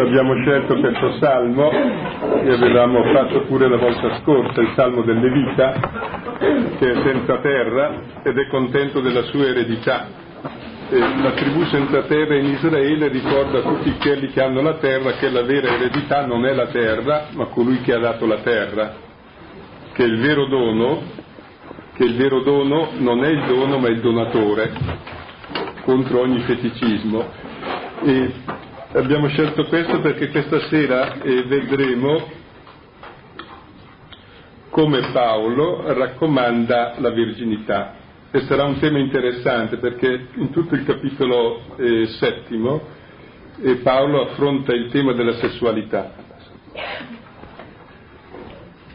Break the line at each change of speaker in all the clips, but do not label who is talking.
abbiamo scelto questo salmo che avevamo fatto pure la volta scorsa, il salmo del Levita, che è senza terra ed è contento della sua eredità. E la tribù senza terra in Israele ricorda a tutti quelli che hanno la terra che la vera eredità non è la terra, ma colui che ha dato la terra, che il vero dono, che il vero dono non è il dono ma il donatore, contro ogni feticismo. E Abbiamo scelto questo perché questa sera eh, vedremo come Paolo raccomanda la virginità. E sarà un tema interessante perché in tutto il capitolo eh, settimo eh, Paolo affronta il tema della sessualità.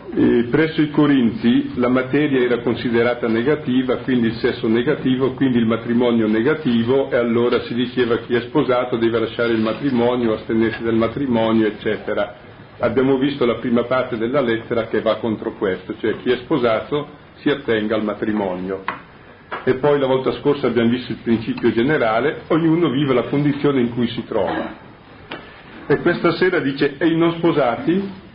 E presso i Corinzi la materia era considerata negativa, quindi il sesso negativo, quindi il matrimonio negativo e allora si diceva chi è sposato deve lasciare il matrimonio, astenersi dal matrimonio, eccetera. Abbiamo visto la prima parte della lettera che va contro questo, cioè chi è sposato si attenga al matrimonio. E poi la volta scorsa abbiamo visto il principio generale, ognuno vive la condizione in cui si trova. E questa sera dice, e i non sposati?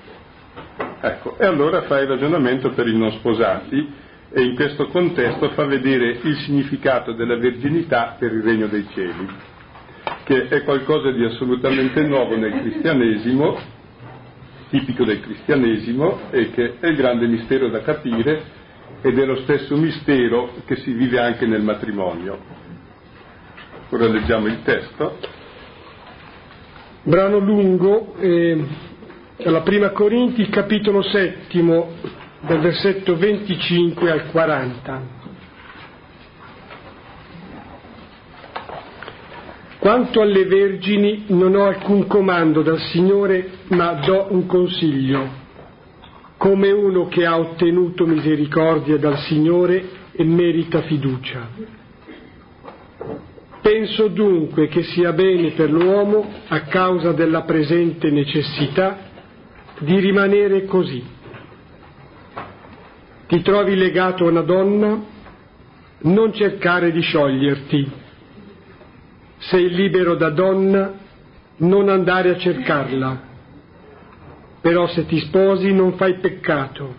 Ecco, e allora fa il ragionamento per i non sposati e in questo contesto fa vedere il significato della verginità per il regno dei cieli, che è qualcosa di assolutamente nuovo nel cristianesimo, tipico del cristianesimo e che è il grande mistero da capire ed è lo stesso mistero che si vive anche nel matrimonio. Ora leggiamo il testo.
Brano lungo. Eh alla Prima Corinti, capitolo settimo, dal versetto 25 al 40. Quanto alle vergini non ho alcun comando dal Signore, ma do un consiglio, come uno che ha ottenuto misericordia dal Signore e merita fiducia. Penso dunque che sia bene per l'uomo, a causa della presente necessità, di rimanere così. Ti trovi legato a una donna, non cercare di scioglierti. Sei libero da donna, non andare a cercarla. Però se ti sposi non fai peccato.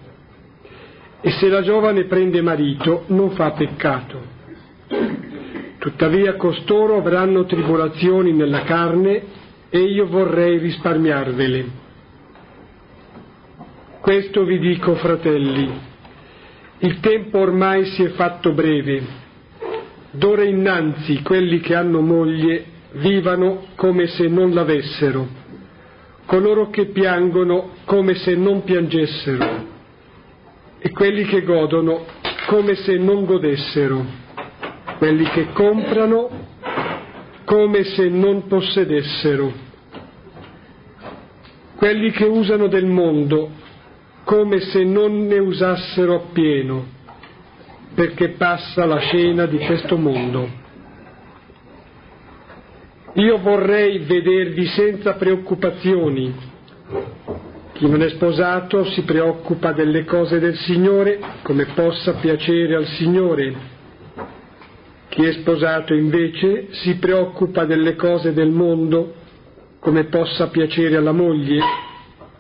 E se la giovane prende marito non fa peccato. Tuttavia costoro avranno tribolazioni nella carne e io vorrei risparmiarvele. Questo vi dico, fratelli, il tempo ormai si è fatto breve. D'ora innanzi quelli che hanno moglie vivano come se non l'avessero, coloro che piangono come se non piangessero, e quelli che godono come se non godessero, quelli che comprano come se non possedessero, quelli che usano del mondo come se non ne usassero appieno, perché passa la scena di questo mondo. Io vorrei vedervi senza preoccupazioni. Chi non è sposato si preoccupa delle cose del Signore come possa piacere al Signore. Chi è sposato invece si preoccupa delle cose del mondo come possa piacere alla moglie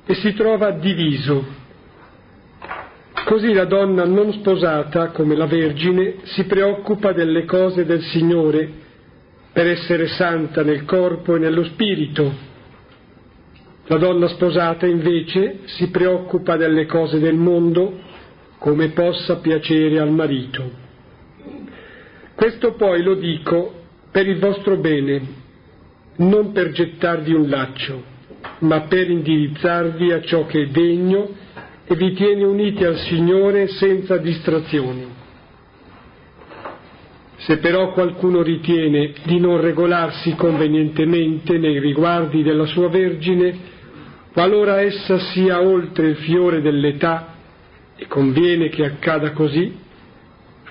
e si trova diviso Così la donna non sposata, come la Vergine, si preoccupa delle cose del Signore per essere santa nel corpo e nello spirito. La donna sposata invece si preoccupa delle cose del mondo come possa piacere al marito. Questo poi lo dico per il vostro bene, non per gettarvi un laccio, ma per indirizzarvi a ciò che è degno e vi tiene uniti al Signore senza distrazioni. Se però qualcuno ritiene di non regolarsi convenientemente nei riguardi della sua Vergine, qualora essa sia oltre il fiore dell'età, e conviene che accada così,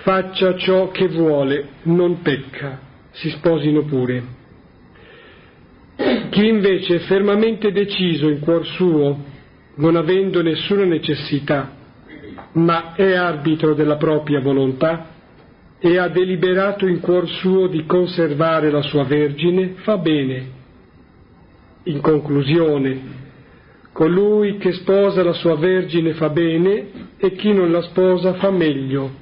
faccia ciò che vuole, non pecca, si sposino pure. Chi invece è fermamente deciso in cuor suo non avendo nessuna necessità, ma è arbitro della propria volontà e ha deliberato in cuor suo di conservare la sua Vergine, fa bene. In conclusione, colui che sposa la sua vergine fa bene e chi non la sposa fa meglio.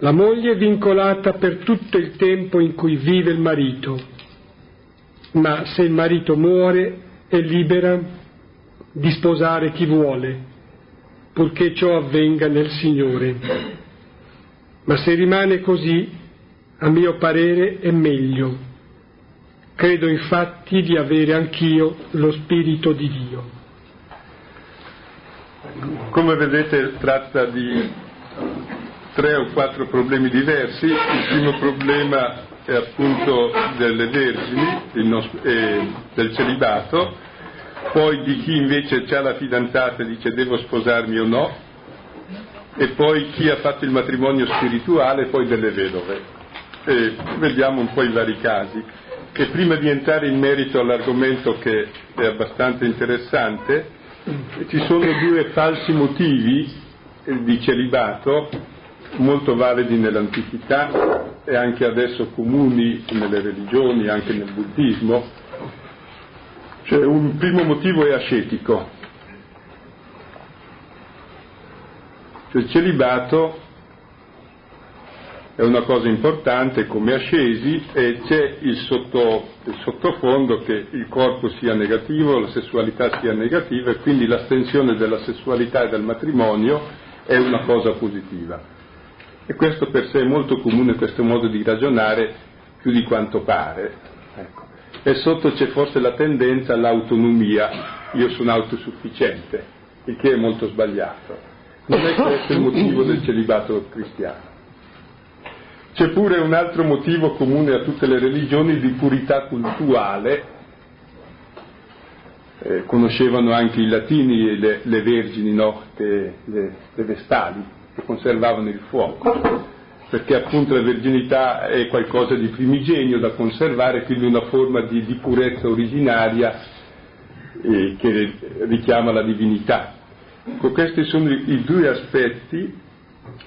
La moglie è vincolata per tutto il tempo in cui vive il marito, ma se il marito muore è libera di sposare chi vuole, purché ciò avvenga nel Signore. Ma se rimane così, a mio parere è meglio Credo infatti di avere anch'io lo Spirito di Dio.
Come vedete tratta di tre o quattro problemi diversi. Il primo problema è appunto delle vergini nostro, eh, del celibato, poi di chi invece ha la fidanzata e dice devo sposarmi o no, e poi chi ha fatto il matrimonio spirituale e poi delle vedove. E vediamo un po' i vari casi che prima di entrare in merito all'argomento che è abbastanza interessante, ci sono due falsi motivi di celibato molto validi nell'antichità e anche adesso comuni nelle religioni, anche nel buddismo. Cioè, un primo motivo è ascetico, cioè il celibato è una cosa importante come ascesi e c'è il, sotto, il, sottofondo che il corpo sia negativo, la sessualità sia negativa e quindi l'astensione della sessualità e del matrimonio è una cosa positiva. E questo per sé è molto comune questo modo di ragionare più di quanto pare. E sotto c'è forse la tendenza all'autonomia, io sono autosufficiente, il che è molto sbagliato. Non è questo il motivo del celibato cristiano. C'è pure un altro motivo comune a tutte le religioni di purità cultuale. Eh, conoscevano anche i latini le, le vergini, no? le, le, le vestali, che conservavano il fuoco, perché appunto la verginità è qualcosa di primigenio da conservare, quindi una forma di, di purezza originaria eh, che richiama la divinità. Ecco, questi sono i, i due aspetti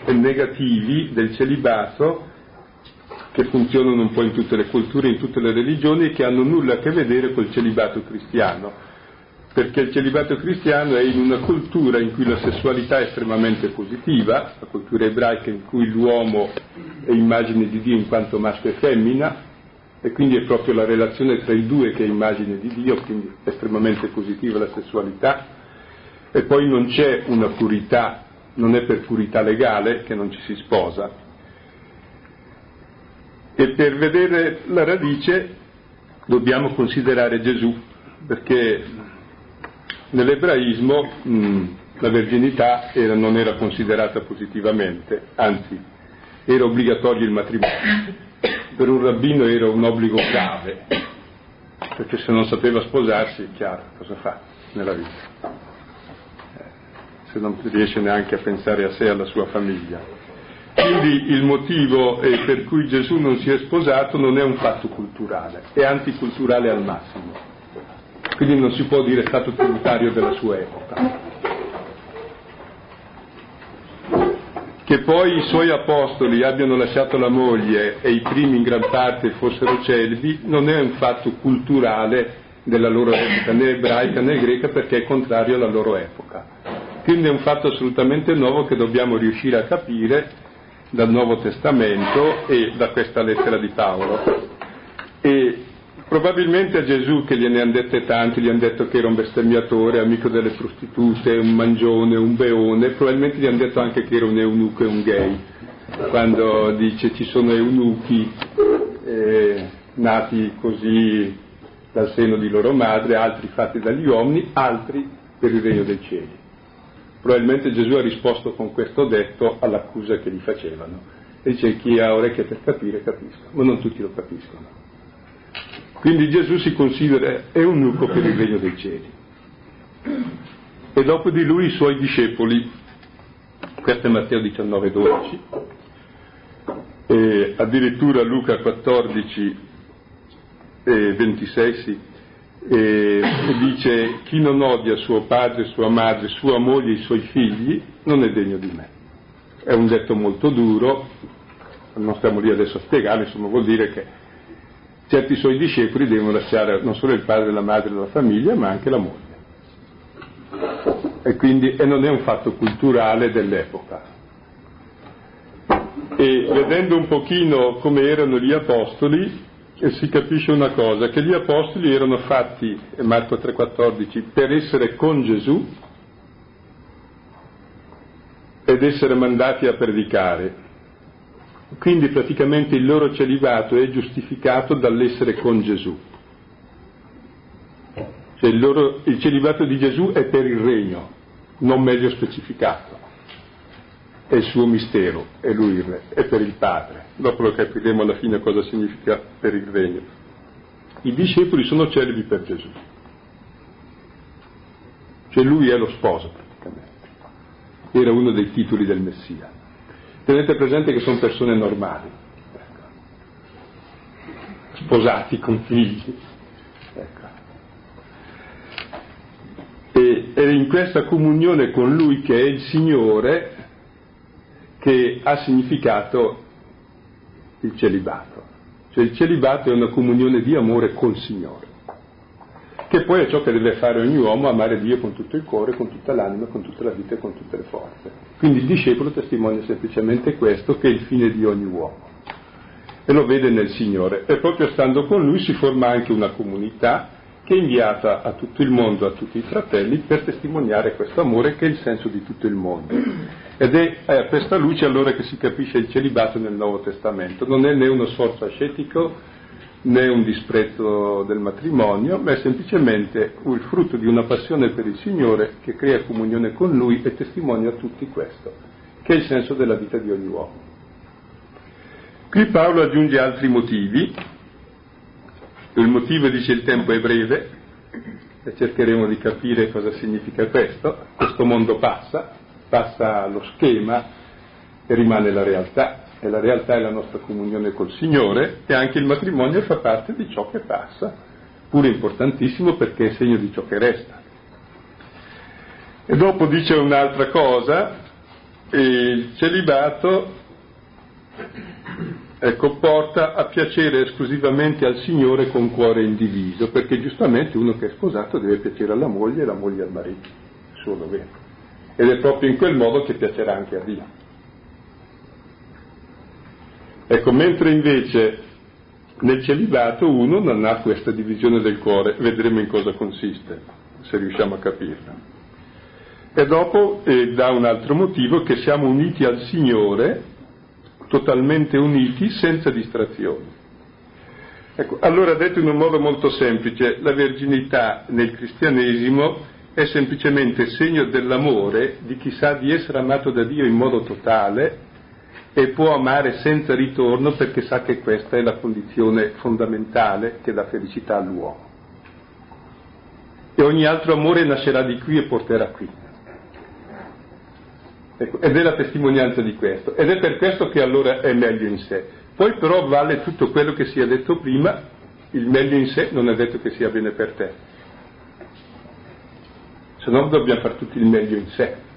negativi del celibato che funzionano un po' in tutte le culture, in tutte le religioni e che hanno nulla a che vedere col celibato cristiano, perché il celibato cristiano è in una cultura in cui la sessualità è estremamente positiva, la cultura ebraica in cui l'uomo è immagine di Dio in quanto maschio e femmina, e quindi è proprio la relazione tra i due che è immagine di Dio, quindi è estremamente positiva la sessualità, e poi non c'è una purità, non è per purità legale che non ci si sposa, e per vedere la radice dobbiamo considerare Gesù, perché nell'ebraismo mh, la verginità era, non era considerata positivamente, anzi era obbligatorio il matrimonio. Per un rabbino era un obbligo grave, perché se non sapeva sposarsi, è chiaro, cosa fa nella vita? Eh, se non riesce neanche a pensare a sé e alla sua famiglia. Quindi il motivo per cui Gesù non si è sposato non è un fatto culturale, è anticulturale al massimo. Quindi non si può dire stato tributario della sua epoca. Che poi i suoi apostoli abbiano lasciato la moglie e i primi in gran parte fossero celibi non è un fatto culturale della loro epoca, né ebraica né greca, perché è contrario alla loro epoca. Quindi è un fatto assolutamente nuovo che dobbiamo riuscire a capire dal Nuovo Testamento e da questa lettera di Paolo. E probabilmente a Gesù che gliene hanno dette tanti, gli hanno detto che era un bestemmiatore, amico delle prostitute, un mangione, un beone, probabilmente gli hanno detto anche che era un eunuco e un gay, quando dice ci sono eunuchi eh, nati così dal seno di loro madre, altri fatti dagli uomini, altri per il regno dei cieli. Probabilmente Gesù ha risposto con questo detto all'accusa che gli facevano. E dice chi ha orecchie per capire capisca, ma non tutti lo capiscono. Quindi Gesù si considera eunuco per il regno dei cieli. E dopo di lui i suoi discepoli, questo è Matteo 19, 12, e addirittura Luca 14 e 26, sì, e dice chi non odia suo padre, sua madre, sua moglie i suoi figli non è degno di me. È un detto molto duro, non stiamo lì adesso a spiegare, insomma vuol dire che certi suoi discepoli devono lasciare non solo il padre, la madre la famiglia, ma anche la moglie. E quindi e non è un fatto culturale dell'epoca. E vedendo un pochino come erano gli apostoli, si capisce una cosa, che gli apostoli erano fatti, Marco 3,14, per essere con Gesù ed essere mandati a predicare. Quindi praticamente il loro celibato è giustificato dall'essere con Gesù. Cioè il, loro, il celibato di Gesù è per il regno, non meglio specificato. È il suo mistero, è lui il re, è per il Padre. Dopo lo capiremo alla fine cosa significa per il regno. I discepoli sono celibi per Gesù. Cioè lui è lo sposo praticamente. Era uno dei titoli del Messia. Tenete presente che sono persone normali, ecco. sposati con figli. Ecco. E, è in questa comunione con Lui che è il Signore che ha significato il celibato. Cioè il celibato è una comunione di amore col Signore, che poi è ciò che deve fare ogni uomo, amare Dio con tutto il cuore, con tutta l'anima, con tutta la vita e con tutte le forze. Quindi il discepolo testimonia semplicemente questo, che è il fine di ogni uomo. E lo vede nel Signore. E proprio stando con Lui si forma anche una comunità che è inviata a tutto il mondo, a tutti i fratelli, per testimoniare questo amore che è il senso di tutto il mondo. Ed è a questa luce allora che si capisce il celibato nel Nuovo Testamento. Non è né uno sforzo ascetico né un disprezzo del matrimonio, ma è semplicemente il frutto di una passione per il Signore che crea comunione con Lui e testimonia tutti questo, che è il senso della vita di ogni uomo. Qui Paolo aggiunge altri motivi, il motivo dice il tempo è breve e cercheremo di capire cosa significa questo, questo mondo passa, passa lo schema e rimane la realtà e la realtà è la nostra comunione col Signore e anche il matrimonio fa parte di ciò che passa, pure importantissimo perché è segno di ciò che resta. E dopo dice un'altra cosa, il celibato ecco, porta a piacere esclusivamente al Signore con cuore indiviso, perché giustamente uno che è sposato deve piacere alla moglie e la moglie al marito, il suo dovere. Ed è proprio in quel modo che piacerà anche a Dio. Ecco, mentre invece nel celibato uno non ha questa divisione del cuore, vedremo in cosa consiste, se riusciamo a capirla. E dopo eh, dà un altro motivo che siamo uniti al Signore, totalmente uniti, senza distrazioni. Ecco, allora detto in un modo molto semplice, la verginità nel cristianesimo è semplicemente segno dell'amore di chi sa di essere amato da Dio in modo totale e può amare senza ritorno perché sa che questa è la condizione fondamentale che dà felicità all'uomo. E ogni altro amore nascerà di qui e porterà qui. Ecco, ed è la testimonianza di questo. Ed è per questo che allora è meglio in sé. Poi però vale tutto quello che si è detto prima, il meglio in sé non è detto che sia bene per te. Se no dobbiamo fare tutti il meglio in sé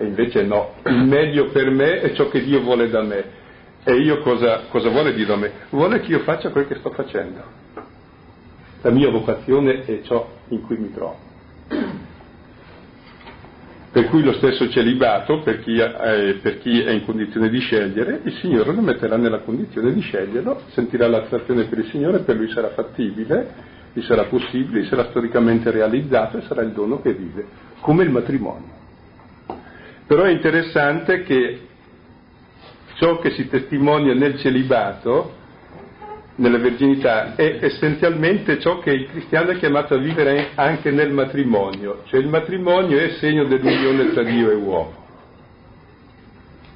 e invece no, il meglio per me è ciò che Dio vuole da me. E io cosa, cosa vuole Dio da me? Vuole che io faccia quel che sto facendo. La mia vocazione è ciò in cui mi trovo. Per cui lo stesso celibato, per chi, è, per chi è in condizione di scegliere, il Signore lo metterà nella condizione di sceglierlo, sentirà l'attrazione per il Signore, per lui sarà fattibile, gli sarà possibile, gli sarà storicamente realizzato e sarà il dono che vive, come il matrimonio. Però è interessante che ciò che si testimonia nel celibato, nella verginità, è essenzialmente ciò che il cristiano è chiamato a vivere anche nel matrimonio, cioè il matrimonio è segno dell'unione tra Dio e uomo.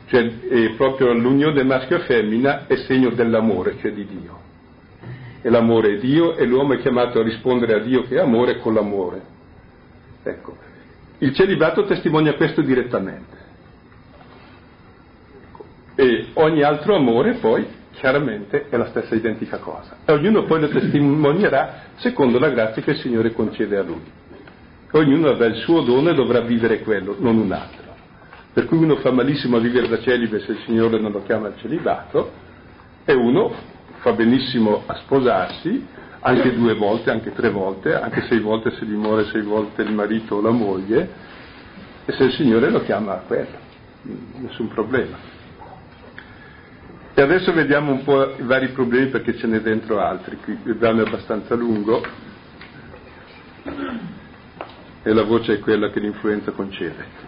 Cioè è proprio l'unione maschio e femmina è segno dell'amore, cioè di Dio. E l'amore è Dio e l'uomo è chiamato a rispondere a Dio che è amore con l'amore. Ecco. Il celibato testimonia questo direttamente. E ogni altro amore poi chiaramente è la stessa identica cosa. E ognuno poi lo testimonierà secondo la grazia che il Signore concede a lui. Ognuno avrà il suo dono e dovrà vivere quello, non un altro. Per cui uno fa malissimo a vivere da celibe se il Signore non lo chiama il celibato, e uno fa benissimo a sposarsi, anche due volte, anche tre volte, anche sei volte se gli muore sei volte il marito o la moglie, e se il Signore lo chiama a quello, nessun problema. E adesso vediamo un po' i vari problemi perché ce n'è dentro altri, qui il brano è abbastanza lungo e la voce è quella che l'influenza concede.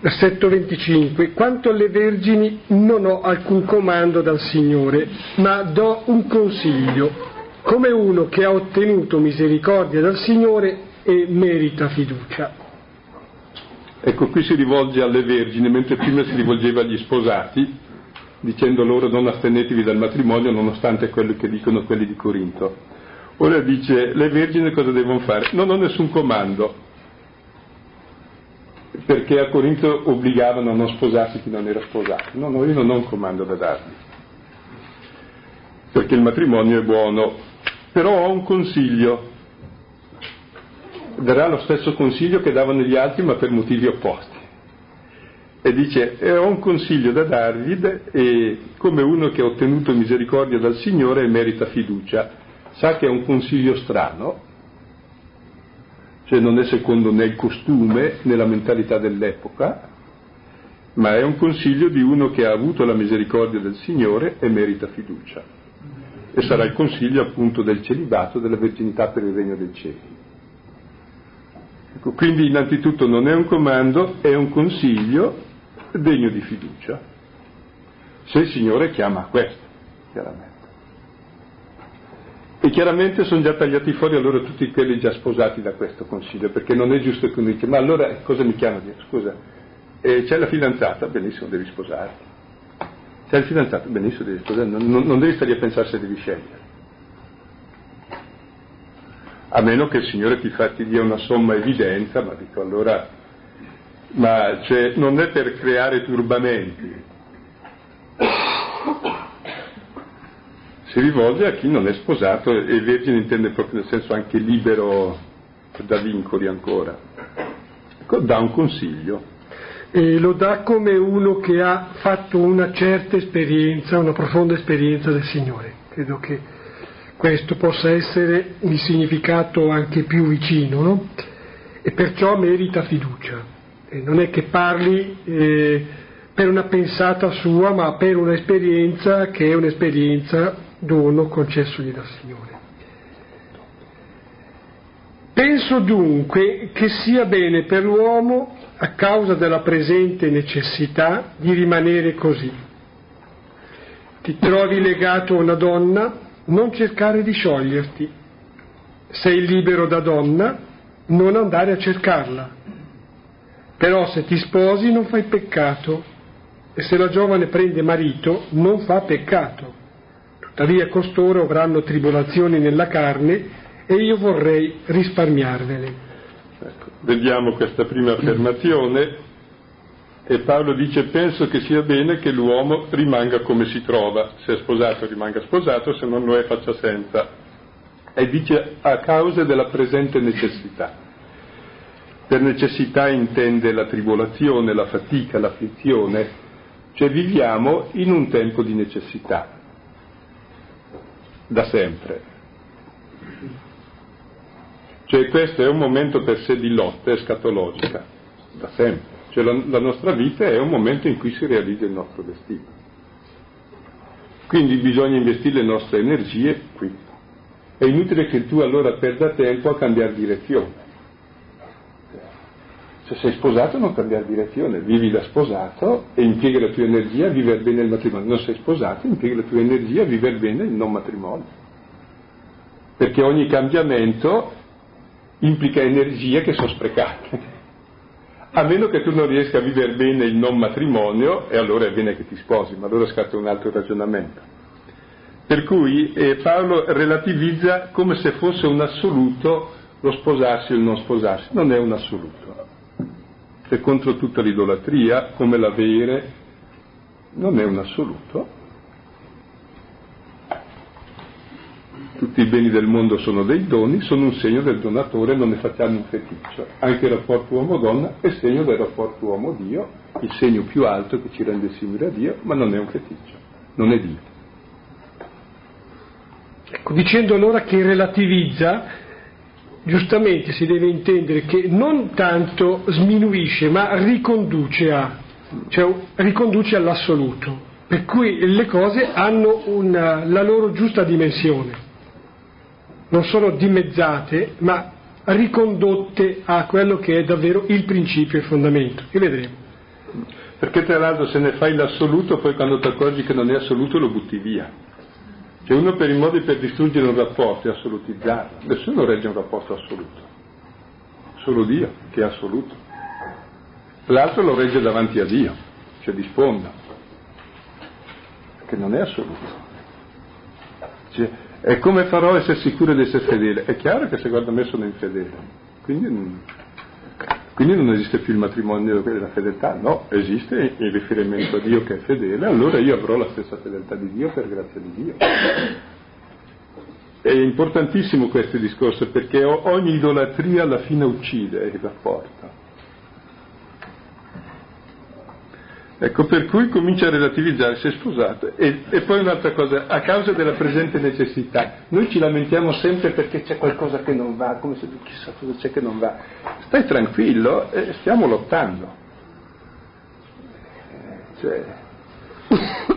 Versetto 25. Quanto alle vergini non ho alcun comando dal Signore, ma do un consiglio, come uno che ha ottenuto misericordia dal Signore e merita fiducia.
Ecco, qui si rivolge alle vergini, mentre prima si rivolgeva agli sposati, dicendo loro non astenetevi dal matrimonio nonostante quello che dicono quelli di Corinto. Ora dice, le vergini cosa devono fare? Non ho nessun comando, perché a Corinto obbligavano a non sposarsi chi non era sposato. No, no, io non ho un comando da darvi, perché il matrimonio è buono, però ho un consiglio, darà lo stesso consiglio che davano gli altri ma per motivi opposti. E dice, e ho un consiglio da darvi e come uno che ha ottenuto misericordia dal Signore e merita fiducia. Sa che è un consiglio strano, cioè non è secondo né il costume né la mentalità dell'epoca, ma è un consiglio di uno che ha avuto la misericordia del Signore e merita fiducia. E sarà il consiglio appunto del celibato, della verginità per il regno dei cieli. Ecco, quindi innanzitutto non è un comando, è un consiglio degno di fiducia. Se il Signore chiama a questo, chiaramente. E chiaramente sono già tagliati fuori allora tutti quelli già sposati da questo consiglio, perché non è giusto che uno dice, ma allora cosa mi chiama? Scusa, eh, c'è la fidanzata, benissimo, devi sposarti. C'è il fidanzato, benissimo, devi sposarti, non, non, non devi stare a pensare se devi scegliere. A meno che il Signore ti, fa, ti dia una somma evidenza, ma dico allora, ma cioè, non è per creare turbamenti, si rivolge a chi non è sposato e vergine intende proprio nel senso anche libero da vincoli ancora. Ecco, dà un consiglio.
E lo dà come uno che ha fatto una certa esperienza, una profonda esperienza del Signore. Credo che questo possa essere il significato anche più vicino, no? E perciò merita fiducia. E non è che parli eh, per una pensata sua, ma per un'esperienza che è un'esperienza dono concessogli dal Signore. Penso dunque che sia bene per l'uomo, a causa della presente necessità, di rimanere così. Ti trovi legato a una donna, non cercare di scioglierti. Sei libero da donna, non andare a cercarla. Però se ti sposi non fai peccato e se la giovane prende marito non fa peccato. Tuttavia costoro avranno tribolazioni nella carne e io vorrei risparmiarvele.
Ecco, vediamo questa prima affermazione e Paolo dice penso che sia bene che l'uomo rimanga come si trova, se è sposato rimanga sposato, se non lo è faccia senza. E dice a causa della presente necessità. Per necessità intende la tribolazione, la fatica, l'afflizione, cioè viviamo in un tempo di necessità da sempre. Cioè questo è un momento per sé di lotta escatologica, da sempre. Cioè la, la nostra vita è un momento in cui si realizza il nostro destino. Quindi bisogna investire le nostre energie qui. È inutile che tu allora perda tempo a cambiare direzione. Se sei sposato non cambiare direzione, vivi da sposato e impieghi la tua energia a vivere bene il matrimonio. Non sei sposato, impieghi la tua energia a vivere bene il non matrimonio. Perché ogni cambiamento implica energie che sono sprecate. A meno che tu non riesca a vivere bene il non matrimonio, e allora è bene che ti sposi, ma allora scatta un altro ragionamento. Per cui eh, Paolo relativizza come se fosse un assoluto lo sposarsi o il non sposarsi. Non è un assoluto è contro tutta l'idolatria, come l'avere, non è un assoluto. Tutti i beni del mondo sono dei doni, sono un segno del donatore, non ne facciamo un feticcio. Anche il rapporto uomo-donna è segno del rapporto uomo-Dio, il segno più alto che ci rende simili a Dio, ma non è un feticcio. non è Dio.
Ecco, dicendo allora che relativizza, giustamente si deve intendere che non tanto sminuisce, ma riconduce, a, cioè riconduce all'assoluto, per cui le cose hanno una, la loro giusta dimensione, non sono dimezzate, ma ricondotte a quello che è davvero il principio e il fondamento. E vedremo.
Perché tra l'altro se ne fai l'assoluto, poi quando ti accorgi che non è assoluto lo butti via. Cioè uno per i modi per distruggere un rapporto è assolutizzarlo. Nessuno regge un rapporto assoluto. Solo Dio che è assoluto. L'altro lo regge davanti a Dio, cioè di sponda. Che non è assoluto. Cioè, e come farò a essere sicuro di essere fedele? È chiaro che se guarda me sono infedele. Quindi, quindi non esiste più il matrimonio della fedeltà, no, esiste il riferimento a Dio che è fedele, allora io avrò la stessa fedeltà di Dio per grazia di Dio. È importantissimo questo discorso perché ogni idolatria alla fine uccide il rapporto. Ecco, per cui comincia a relativizzare, si è sposato. E, e, poi un'altra cosa, a causa della presente necessità, noi ci lamentiamo sempre perché c'è qualcosa che non va, come se chissà cosa c'è che non va. Stai tranquillo, eh, stiamo lottando. Cioè,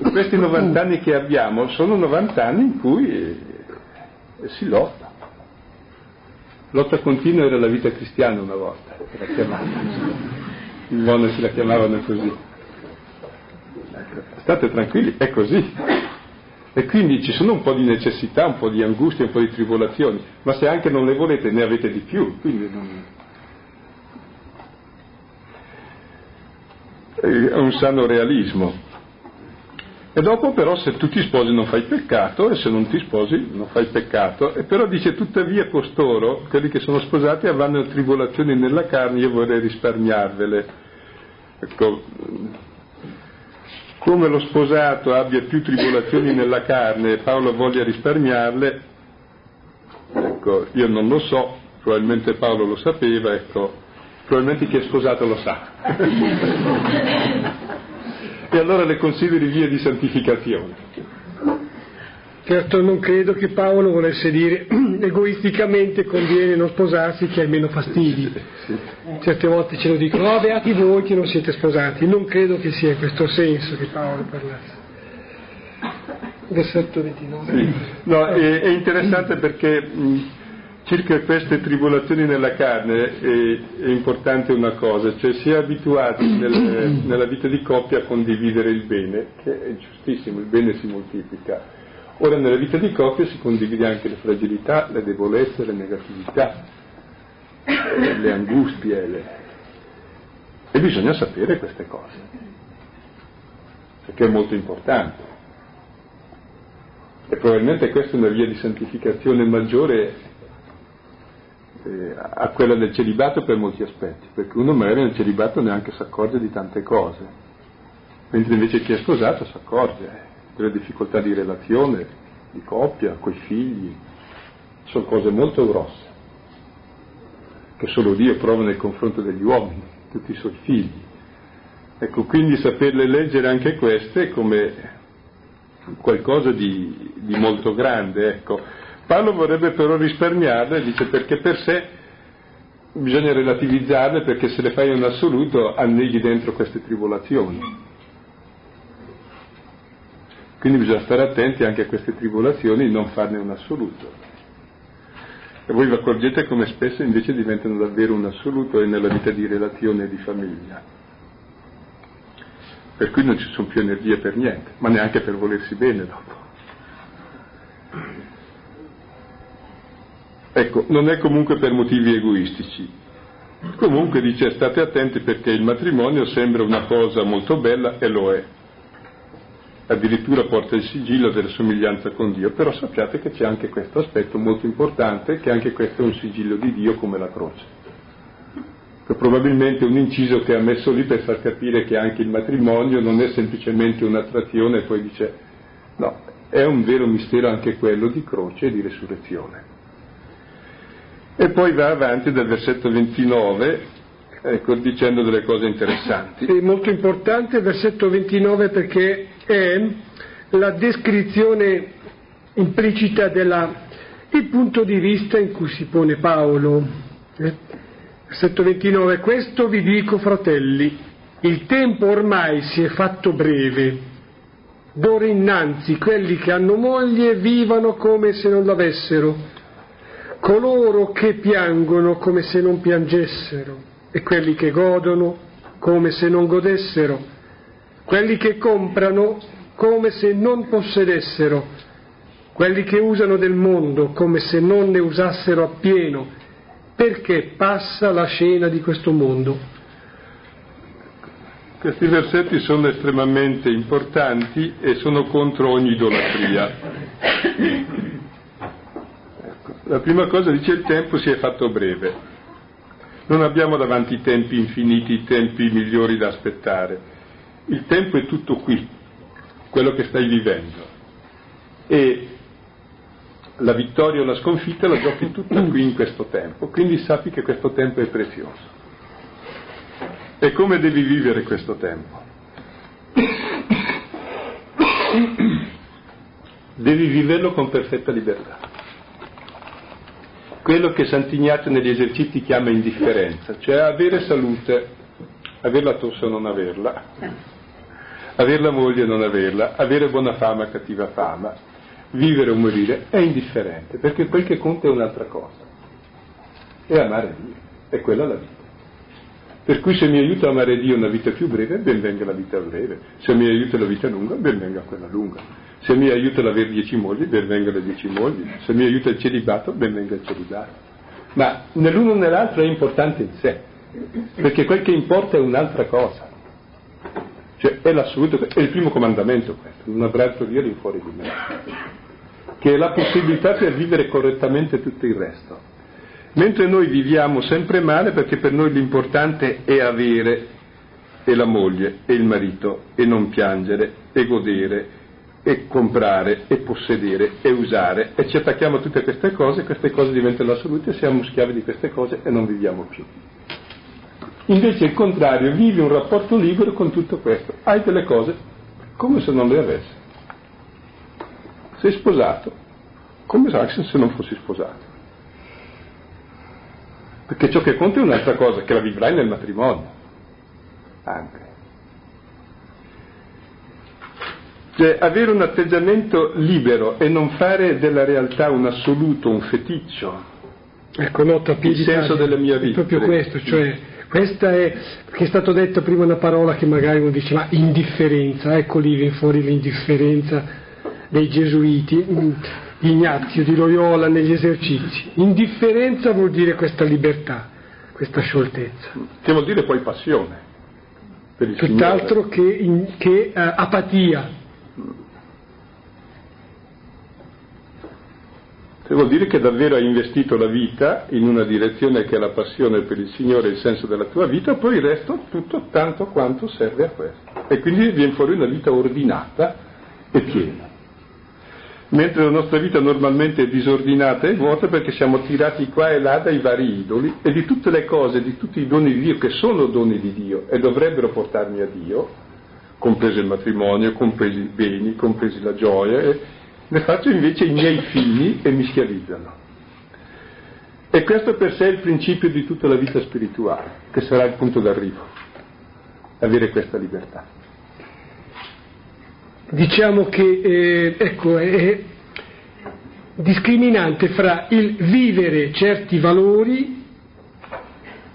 questi 90 anni che abbiamo sono 90 anni in cui eh, si lotta. Lotta continua era la vita cristiana una volta, era chiamata. I monaci la chiamavano così. State tranquilli, è così. E quindi ci sono un po' di necessità, un po' di angustie, un po' di tribolazioni, ma se anche non le volete ne avete di più, non... è un sano realismo. E dopo però se tu ti sposi non fai peccato e se non ti sposi non fai peccato. E però dice tuttavia costoro, quelli che sono sposati, avranno tribolazioni nella carne, io vorrei risparmiarvele. Ecco, come lo sposato abbia più tribolazioni nella carne e Paolo voglia risparmiarle, ecco, io non lo so, probabilmente Paolo lo sapeva, ecco, probabilmente chi è sposato lo sa. e allora le consideri vie di santificazione.
Certo non credo che Paolo volesse dire egoisticamente conviene non sposarsi che hai meno fastidi. Certe volte ce lo dicono, no, beati voi che non siete sposati. Non credo che sia in questo senso che Paolo parlasse. Versetto 29.
Sì. No, è, è, interessante perché mh, circa queste tribolazioni nella carne è, è, importante una cosa, cioè si è abituati nel, nella vita di coppia a condividere il bene, che è giustissimo, il bene si moltiplica Ora nella vita di coppia si condivide anche le fragilità, le debolezze, le negatività, le angustie. Le... E bisogna sapere queste cose, perché è molto importante. E probabilmente questa è una via di santificazione maggiore eh, a quella del celibato per molti aspetti, perché uno magari nel celibato neanche si accorge di tante cose, mentre invece chi è sposato si accorge delle difficoltà di relazione, di coppia, coi figli, sono cose molto grosse, che solo Dio prova nel confronto degli uomini, tutti i suoi figli. Ecco, quindi saperle leggere anche queste come qualcosa di, di molto grande. Ecco. Paolo vorrebbe però risparmiarle, dice perché per sé bisogna relativizzarle perché se le fai in assoluto anneghi dentro queste tribolazioni. Quindi bisogna stare attenti anche a queste tribolazioni non farne un assoluto. E voi vi accorgete come spesso invece diventano davvero un assoluto e nella vita di relazione e di famiglia. Per cui non ci sono più energie per niente, ma neanche per volersi bene dopo. Ecco, non è comunque per motivi egoistici. Comunque dice state attenti perché il matrimonio sembra una cosa molto bella e lo è addirittura porta il sigillo della somiglianza con Dio, però sappiate che c'è anche questo aspetto molto importante, che anche questo è un sigillo di Dio come la croce. Che probabilmente un inciso che ha messo lì per far capire che anche il matrimonio non è semplicemente un'attrazione e poi dice no, è un vero mistero anche quello di croce e di resurrezione. E poi va avanti dal versetto 29 ecco, dicendo delle cose interessanti.
È molto importante il versetto 29 perché è la descrizione implicita del punto di vista in cui si pone Paolo. Eh? Versetto 29, questo vi dico fratelli, il tempo ormai si è fatto breve, d'ora innanzi quelli che hanno moglie vivano come se non l'avessero, coloro che piangono come se non piangessero e quelli che godono come se non godessero, quelli che comprano come se non possedessero, quelli che usano del mondo come se non ne usassero appieno, perché passa la scena di questo mondo.
Questi versetti sono estremamente importanti e sono contro ogni idolatria. Ecco, la prima cosa dice il tempo si è fatto breve. Non abbiamo davanti tempi infiniti, tempi migliori da aspettare. Il tempo è tutto qui, quello che stai vivendo. E la vittoria o la sconfitta la giochi tutta qui in questo tempo, quindi sappi che questo tempo è prezioso. E come devi vivere questo tempo? Devi viverlo con perfetta libertà. Quello che Sant'Ignazio negli esercizi chiama indifferenza, cioè avere salute, avere la tosse o non averla, avere la moglie o non averla, avere buona fama o cattiva fama, vivere o morire, è indifferente, perché quel che conta è un'altra cosa, è amare Dio, è quella la vita. Per cui se mi aiuta a amare Dio una vita più breve, ben venga la vita breve, se mi aiuta la vita lunga, ben venga quella lunga, se mi aiuta ad avere dieci mogli, ben venga le dieci mogli, se mi aiuta il celibato, ben venga il celibato. Ma né l'uno né l'altro è importante in sé, perché quel che importa è un'altra cosa. Cioè è l'assoluto, è il primo comandamento questo, non altro Dio di fuori di me, che è la possibilità per vivere correttamente tutto il resto. Mentre noi viviamo sempre male perché per noi l'importante è avere e la moglie e il marito e non piangere e godere e comprare e possedere e usare e ci attacchiamo a tutte queste cose, queste cose diventano assolute, siamo schiavi di queste cose e non viviamo più. Invece il contrario, vivi un rapporto libero con tutto questo, hai delle cose come se non le avessi. Sei sposato, come se non fossi sposato. Perché ciò che conta è un'altra cosa, che la vivrai nel matrimonio. Anche. Cioè, avere un atteggiamento libero e non fare della realtà un assoluto, un feticcio.
Ecco, nota
il senso della mia vita.
È proprio questo, cioè questa è, perché è stato detto prima una parola che magari uno dice, ma indifferenza, ecco lì viene fuori l'indifferenza dei gesuiti, mm, Ignazio, di Loyola negli esercizi. Indifferenza vuol dire questa libertà, questa scioltezza.
Che vuol dire poi passione.
Tutt'altro che, in, che uh, apatia.
Che vuol dire che davvero hai investito la vita in una direzione che è la passione per il Signore, il senso della tua vita, poi il resto tutto tanto quanto serve a questo. E quindi viene fuori una vita ordinata e piena. Mentre la nostra vita normalmente è disordinata e vuota perché siamo tirati qua e là dai vari idoli e di tutte le cose, di tutti i doni di Dio che sono doni di Dio e dovrebbero portarmi a Dio, compreso il matrimonio, compresi i beni, compresi la gioia, ne faccio invece i miei figli e mi schiavizzano. E questo per sé è il principio di tutta la vita spirituale, che sarà il punto d'arrivo, avere questa libertà.
Diciamo che eh, ecco, è discriminante fra il vivere certi valori,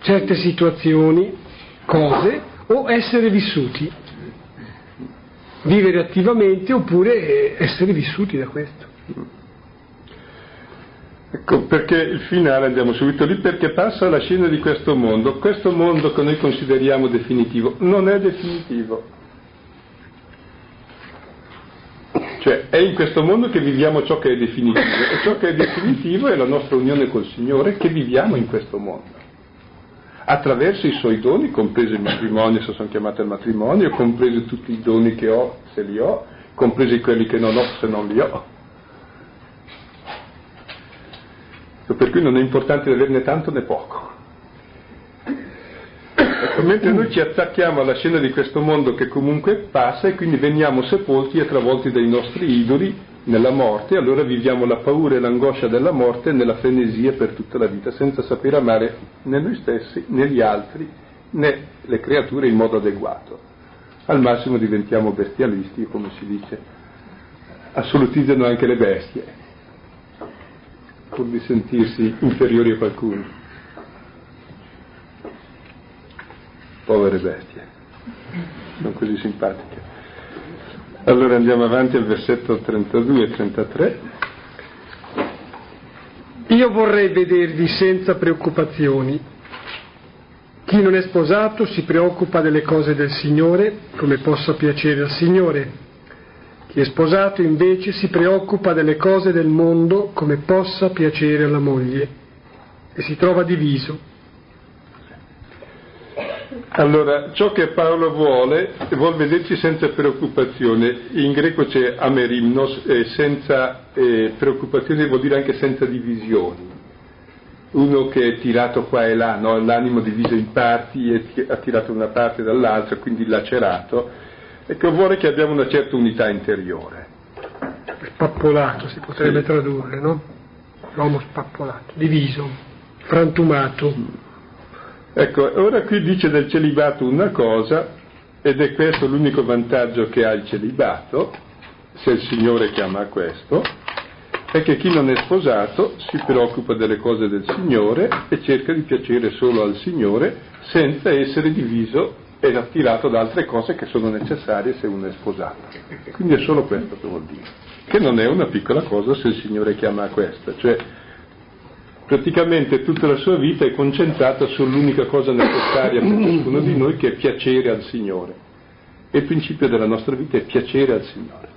certe situazioni, cose, o essere vissuti vivere attivamente oppure essere vissuti da questo.
Ecco perché il finale andiamo subito lì, perché passa la scena di questo mondo. Questo mondo che noi consideriamo definitivo non è definitivo. Cioè è in questo mondo che viviamo ciò che è definitivo e ciò che è definitivo è la nostra unione col Signore che viviamo in questo mondo attraverso i suoi doni, compreso il matrimonio se sono chiamate al matrimonio, compreso tutti i doni che ho se li ho, compresi quelli che non ho se non li ho. Per cui non è importante averne tanto né poco. Mentre noi ci attacchiamo alla scena di questo mondo che comunque passa e quindi veniamo sepolti e travolti dai nostri idoli nella morte, allora viviamo la paura e l'angoscia della morte nella frenesia per tutta la vita, senza sapere amare né noi stessi né gli altri né le creature in modo adeguato. Al massimo diventiamo bestialisti, come si dice, assolutizzano anche le bestie, pur di sentirsi inferiori a qualcuno. Povere bestie, sono così simpatiche. Allora andiamo avanti al versetto 32 e 33.
Io vorrei vedervi senza preoccupazioni. Chi non è sposato si preoccupa delle cose del Signore come possa piacere al Signore. Chi è sposato invece si preoccupa delle cose del mondo come possa piacere alla moglie e si trova diviso
allora, ciò che Paolo vuole, vuol vederci senza preoccupazione. In greco c'è amerimnos, eh, senza eh, preoccupazione vuol dire anche senza divisioni. Uno che è tirato qua e là, no? l'animo diviso in parti, e ha tirato una parte dall'altra, quindi lacerato, e che vuole che abbiamo una certa unità interiore.
Spappolato si potrebbe sì. tradurre, no? L'uomo spappolato, diviso, frantumato.
Ecco, ora qui dice del celibato una cosa, ed è questo l'unico vantaggio che ha il celibato, se il Signore chiama a questo, è che chi non è sposato si preoccupa delle cose del Signore e cerca di piacere solo al Signore senza essere diviso ed attirato da altre cose che sono necessarie se uno è sposato. Quindi è solo questo che vuol dire, che non è una piccola cosa se il Signore chiama a questo, cioè praticamente tutta la sua vita è concentrata sull'unica cosa necessaria per ciascuno di noi che è piacere al Signore. E il principio della nostra vita è piacere al Signore.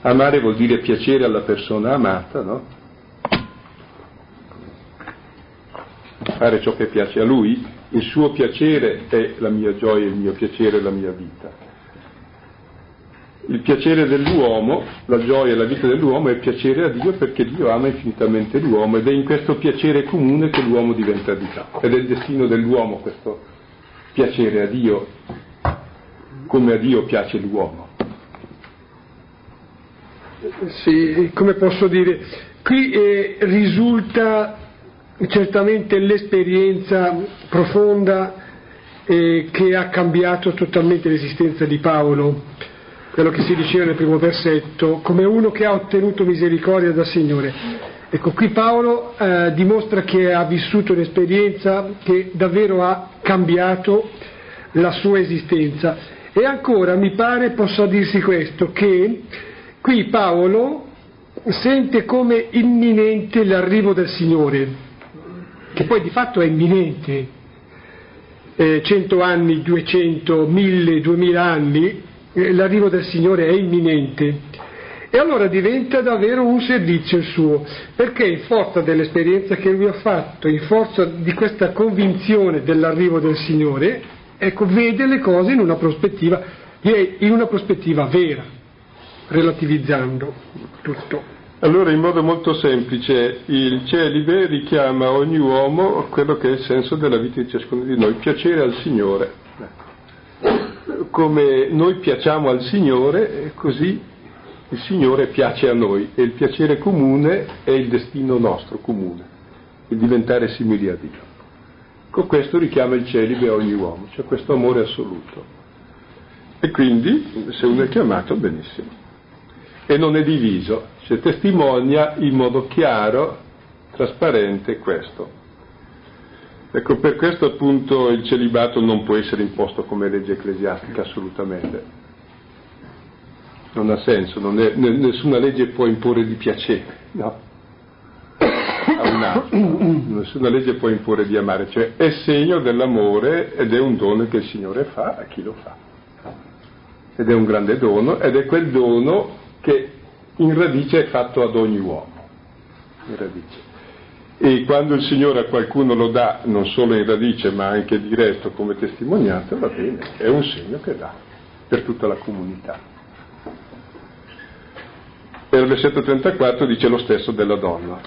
Amare vuol dire piacere alla persona amata, no? Fare ciò che piace a lui, il suo piacere è la mia gioia, il mio piacere la mia vita il piacere dell'uomo, la gioia e la vita dell'uomo è piacere a Dio perché Dio ama infinitamente l'uomo ed è in questo piacere comune che l'uomo diventa vita. Ed è il destino dell'uomo questo piacere a Dio, come a Dio piace l'uomo.
Sì, come posso dire, qui eh, risulta certamente l'esperienza profonda eh, che ha cambiato totalmente l'esistenza di Paolo quello che si diceva nel primo versetto, come uno che ha ottenuto misericordia dal Signore. Ecco, qui Paolo eh, dimostra che ha vissuto un'esperienza che davvero ha cambiato la sua esistenza. E ancora mi pare possa dirsi questo, che qui Paolo sente come imminente l'arrivo del Signore, che poi di fatto è imminente. Eh, 100 anni, 200, 1000, 2000 anni l'arrivo del Signore è imminente. E allora diventa davvero un servizio il suo, perché in forza dell'esperienza che lui ha fatto, in forza di questa convinzione dell'arrivo del Signore, ecco, vede le cose in una prospettiva, in una prospettiva vera, relativizzando tutto.
Allora, in modo molto semplice, il celibe richiama ogni uomo quello che è il senso della vita di ciascuno di noi, piacere al Signore come noi piacciamo al Signore, così il Signore piace a noi e il piacere comune è il destino nostro comune, il diventare simili a Dio. Con questo richiama il celibe a ogni uomo, c'è questo amore assoluto. E quindi, se uno è chiamato, benissimo. E non è diviso, cioè testimonia in modo chiaro, trasparente questo. Ecco, per questo appunto il celibato non può essere imposto come legge ecclesiastica assolutamente. Non ha senso, non è, nessuna legge può imporre di piacere, no? A un altro. Nessuna legge può imporre di amare, cioè è segno dell'amore ed è un dono che il Signore fa a chi lo fa. Ed è un grande dono ed è quel dono che in radice è fatto ad ogni uomo. In radice. E quando il Signore a qualcuno lo dà, non solo in radice ma anche diretto come testimonianza, va bene, è un segno che dà per tutta la comunità. E il versetto 34 dice lo stesso della donna.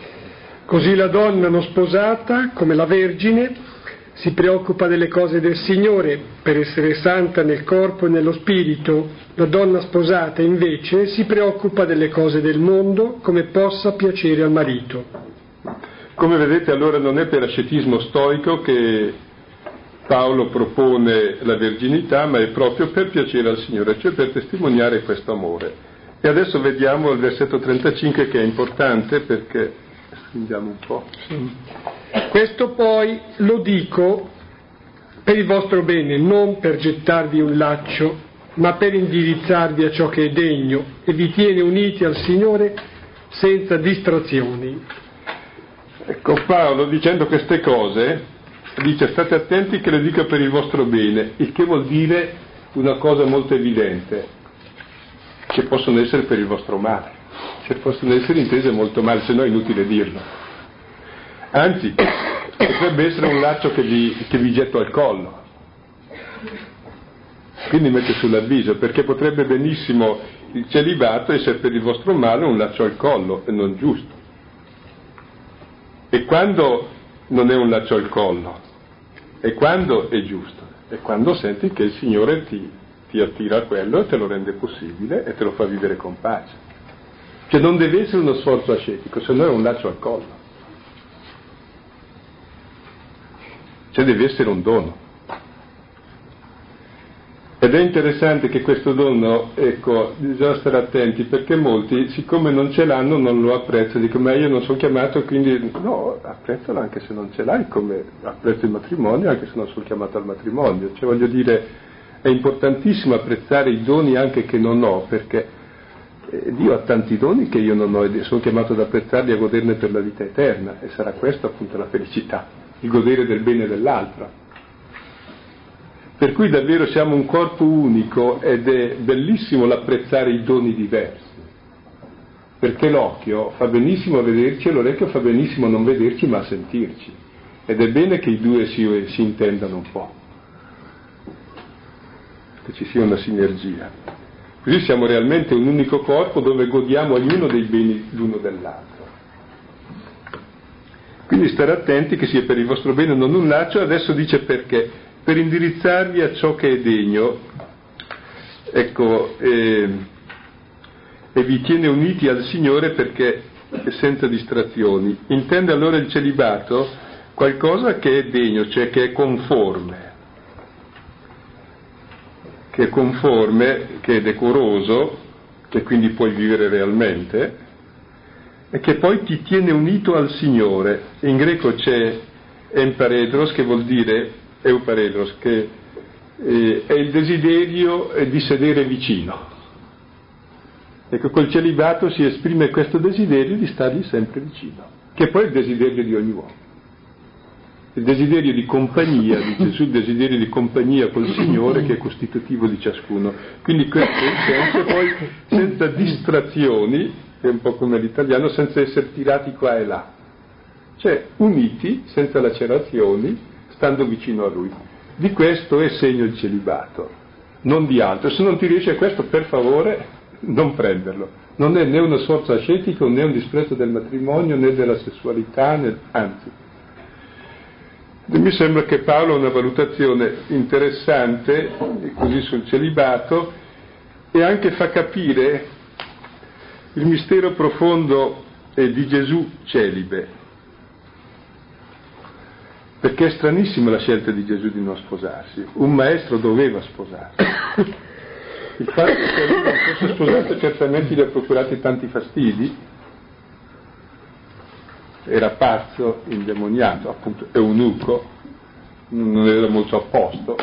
Così la donna non sposata, come la Vergine, si preoccupa delle cose del Signore per essere santa nel corpo e nello spirito. La donna sposata invece si preoccupa delle cose del mondo come possa piacere al marito.
Come vedete allora non è per ascetismo stoico che Paolo propone la verginità, ma è proprio per piacere al Signore, cioè per testimoniare questo amore. E adesso vediamo il versetto 35 che è importante perché Stringiamo un po'. Sì.
Questo poi lo dico per il vostro bene, non per gettarvi un laccio, ma per indirizzarvi a ciò che è degno e vi tiene uniti al Signore senza distrazioni.
Ecco, Paolo dicendo queste cose dice state attenti che le dico per il vostro bene, il che vuol dire una cosa molto evidente, che possono essere per il vostro male che possono essere intese molto male, se no è inutile dirlo. Anzi, potrebbe essere un laccio che vi, che vi getto al collo. Quindi mette sull'avviso, perché potrebbe benissimo il celibato essere per il vostro male un laccio al collo e non giusto. E quando non è un laccio al collo? E quando è giusto? E quando senti che il Signore ti, ti attira a quello e te lo rende possibile e te lo fa vivere con pace. Cioè non deve essere uno sforzo ascetico, se no è un laccio al collo. Cioè deve essere un dono. Ed è interessante che questo dono, ecco, bisogna stare attenti perché molti, siccome non ce l'hanno, non lo apprezzano. Dicono, ma io non sono chiamato, quindi no, apprezzalo anche se non ce l'hai, come apprezzo il matrimonio anche se non sono chiamato al matrimonio. Cioè voglio dire, è importantissimo apprezzare i doni anche che non ho, perché eh, Dio ha tanti doni che io non ho e sono chiamato ad apprezzarli e a goderne per la vita eterna e sarà questa appunto la felicità, il godere del bene dell'altro. Per cui davvero siamo un corpo unico ed è bellissimo l'apprezzare i doni diversi, perché l'occhio fa benissimo a vederci e l'orecchio fa benissimo a non vederci ma a sentirci. Ed è bene che i due si, si intendano un po', che ci sia una sinergia. Così siamo realmente un unico corpo dove godiamo ognuno dei beni l'uno dell'altro. Quindi stare attenti che sia per il vostro bene non un laccio, adesso dice perché, per indirizzarvi a ciò che è degno, ecco, eh, e vi tiene uniti al Signore perché senza distrazioni. Intende allora il celibato qualcosa che è degno, cioè che è conforme che è conforme, che è decoroso, che quindi puoi vivere realmente, e che poi ti tiene unito al Signore. In greco c'è emparedros, che vuol dire euparedros, che eh, è il desiderio di sedere vicino. Ecco, col celibato si esprime questo desiderio di stargli sempre vicino, che poi è il desiderio di ogni uomo il desiderio di compagnia di Gesù, il desiderio di compagnia col Signore che è costitutivo di ciascuno. Quindi questo è il senso, poi senza distrazioni, che è un po' come l'italiano, senza essere tirati qua e là. Cioè uniti, senza lacerazioni, stando vicino a Lui. Di questo è segno il celibato, non di altro. Se non ti riesce a questo, per favore, non prenderlo. Non è né uno sforzo ascetico, né un disprezzo del matrimonio, né della sessualità, né... anzi, mi sembra che Paolo ha una valutazione interessante, così sul celibato, e anche fa capire il mistero profondo di Gesù celibe. Perché è stranissima la scelta di Gesù di non sposarsi. Un maestro doveva sposarsi. Il fatto che lui non fosse sposato certamente gli ha procurato tanti fastidi, era pazzo, indemoniato, appunto eunuco, non era molto a posto.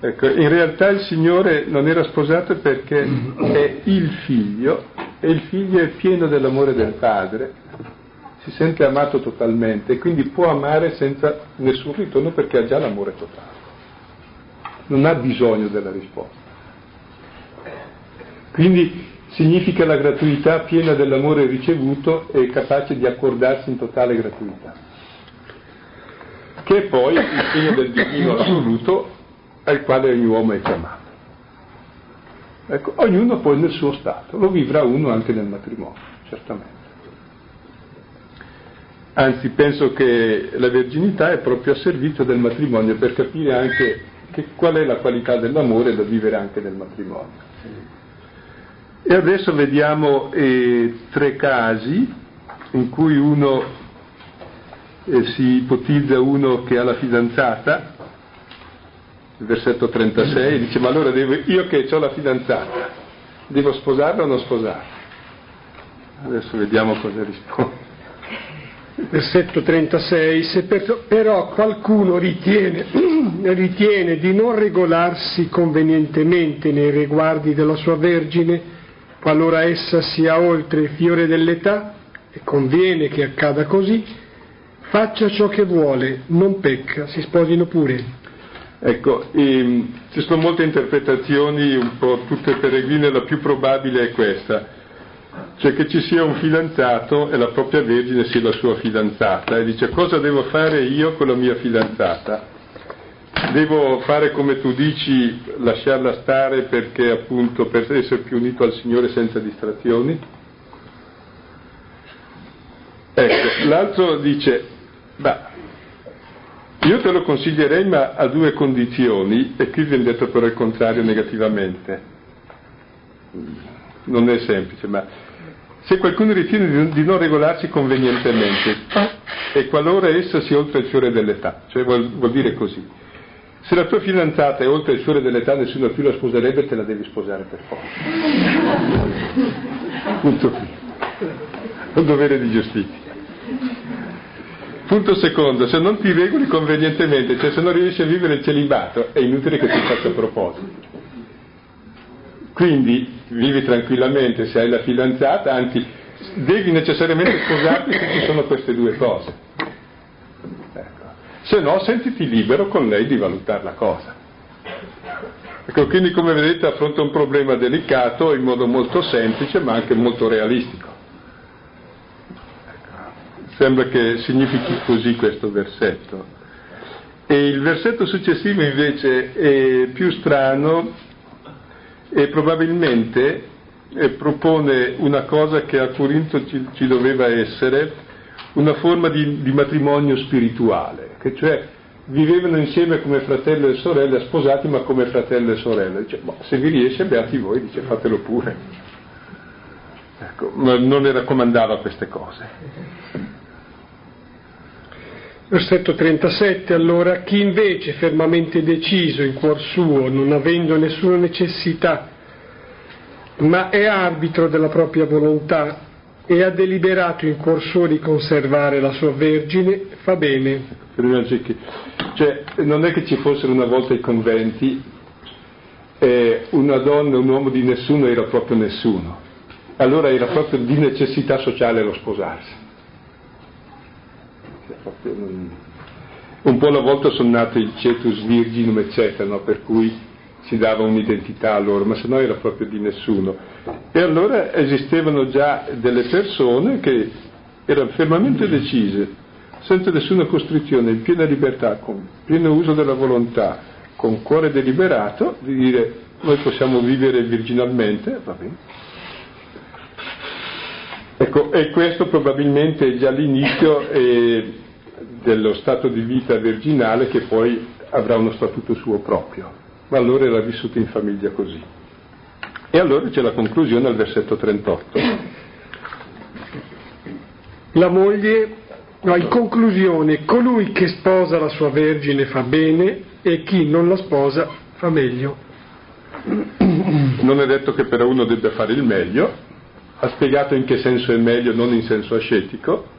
Ecco, in realtà il Signore non era sposato perché è il figlio e il figlio è pieno dell'amore del padre, si sente amato totalmente e quindi può amare senza nessun ritorno perché ha già l'amore totale, non ha bisogno della risposta. Quindi significa la gratuità piena dell'amore ricevuto e capace di accordarsi in totale gratuità, che è poi il segno del divino assoluto al quale ogni uomo è chiamato. Ecco, ognuno poi nel suo stato, lo vivrà uno anche nel matrimonio, certamente. Anzi, penso che la verginità è proprio a servizio del matrimonio per capire anche che, qual è la qualità dell'amore da vivere anche nel matrimonio. E adesso vediamo eh, tre casi in cui uno eh, si ipotizza uno che ha la fidanzata, il versetto 36, dice ma allora devo, io che ho la fidanzata, devo sposarla o non sposarla? Adesso vediamo cosa risponde.
Versetto 36, se per, però qualcuno ritiene, ritiene di non regolarsi convenientemente nei riguardi della sua Vergine, qualora essa sia oltre il fiore dell'età, e conviene che accada così, faccia ciò che vuole, non pecca, si sposino pure.
Ecco, ehm, ci sono molte interpretazioni, un po' tutte peregrine, la più probabile è questa cioè che ci sia un fidanzato e la propria Vergine sia la sua fidanzata e dice cosa devo fare io con la mia fidanzata? Devo fare come tu dici, lasciarla stare perché appunto per essere più unito al Signore senza distrazioni? Ecco, l'altro dice, beh, io te lo consiglierei ma a due condizioni e qui viene detto però il contrario negativamente. Non è semplice, ma se qualcuno ritiene di non regolarsi convenientemente e qualora essa sia oltre il fiore dell'età, cioè vuol, vuol dire così. Se la tua fidanzata è oltre il fiore dell'età, nessuno più la sposerebbe, te la devi sposare per forza. Punto qui. Un dovere di giustizia. Punto secondo, se non ti regoli convenientemente, cioè se non riesci a vivere il celibato, è inutile che ti faccia propositi. Quindi vivi tranquillamente se hai la fidanzata, anzi devi necessariamente sposarti se ci sono queste due cose. Ecco. Se no sentiti libero con lei di valutare la cosa. Ecco, quindi come vedete affronta un problema delicato in modo molto semplice ma anche molto realistico. Ecco. Sembra che significhi così questo versetto. E il versetto successivo invece è più strano e probabilmente eh, propone una cosa che a Corinto ci, ci doveva essere, una forma di, di, matrimonio spirituale, che cioè vivevano insieme come fratello e sorelle, sposati ma come fratello e sorelle. Dice, boh, se vi riesce, beati voi, dice fatelo pure. Ecco, non le raccomandava queste cose.
Versetto 37, allora, chi invece fermamente deciso in cuor suo, non avendo nessuna necessità, ma è arbitro della propria volontà e ha deliberato in cuor suo di conservare la sua vergine, fa bene.
Cioè, non è che ci fossero una volta i conventi, eh, una donna, un uomo di nessuno era proprio nessuno. Allora era proprio di necessità sociale lo sposarsi un po' alla volta sono nati il cetus virginum eccetera, no? per cui si dava un'identità a loro, ma se no era proprio di nessuno. E allora esistevano già delle persone che erano fermamente decise, senza nessuna costrizione, in piena libertà, con pieno uso della volontà, con cuore deliberato, di dire noi possiamo vivere virginalmente, va bene. Ecco, e questo probabilmente è già l'inizio. Eh, dello stato di vita virginale che poi avrà uno statuto suo proprio. Ma allora era vissuto in famiglia così. E allora c'è la conclusione al versetto 38.
La moglie, no, in conclusione, colui che sposa la sua vergine fa bene e chi non la sposa fa meglio.
Non è detto che però uno debba fare il meglio, ha spiegato in che senso è meglio, non in senso ascetico,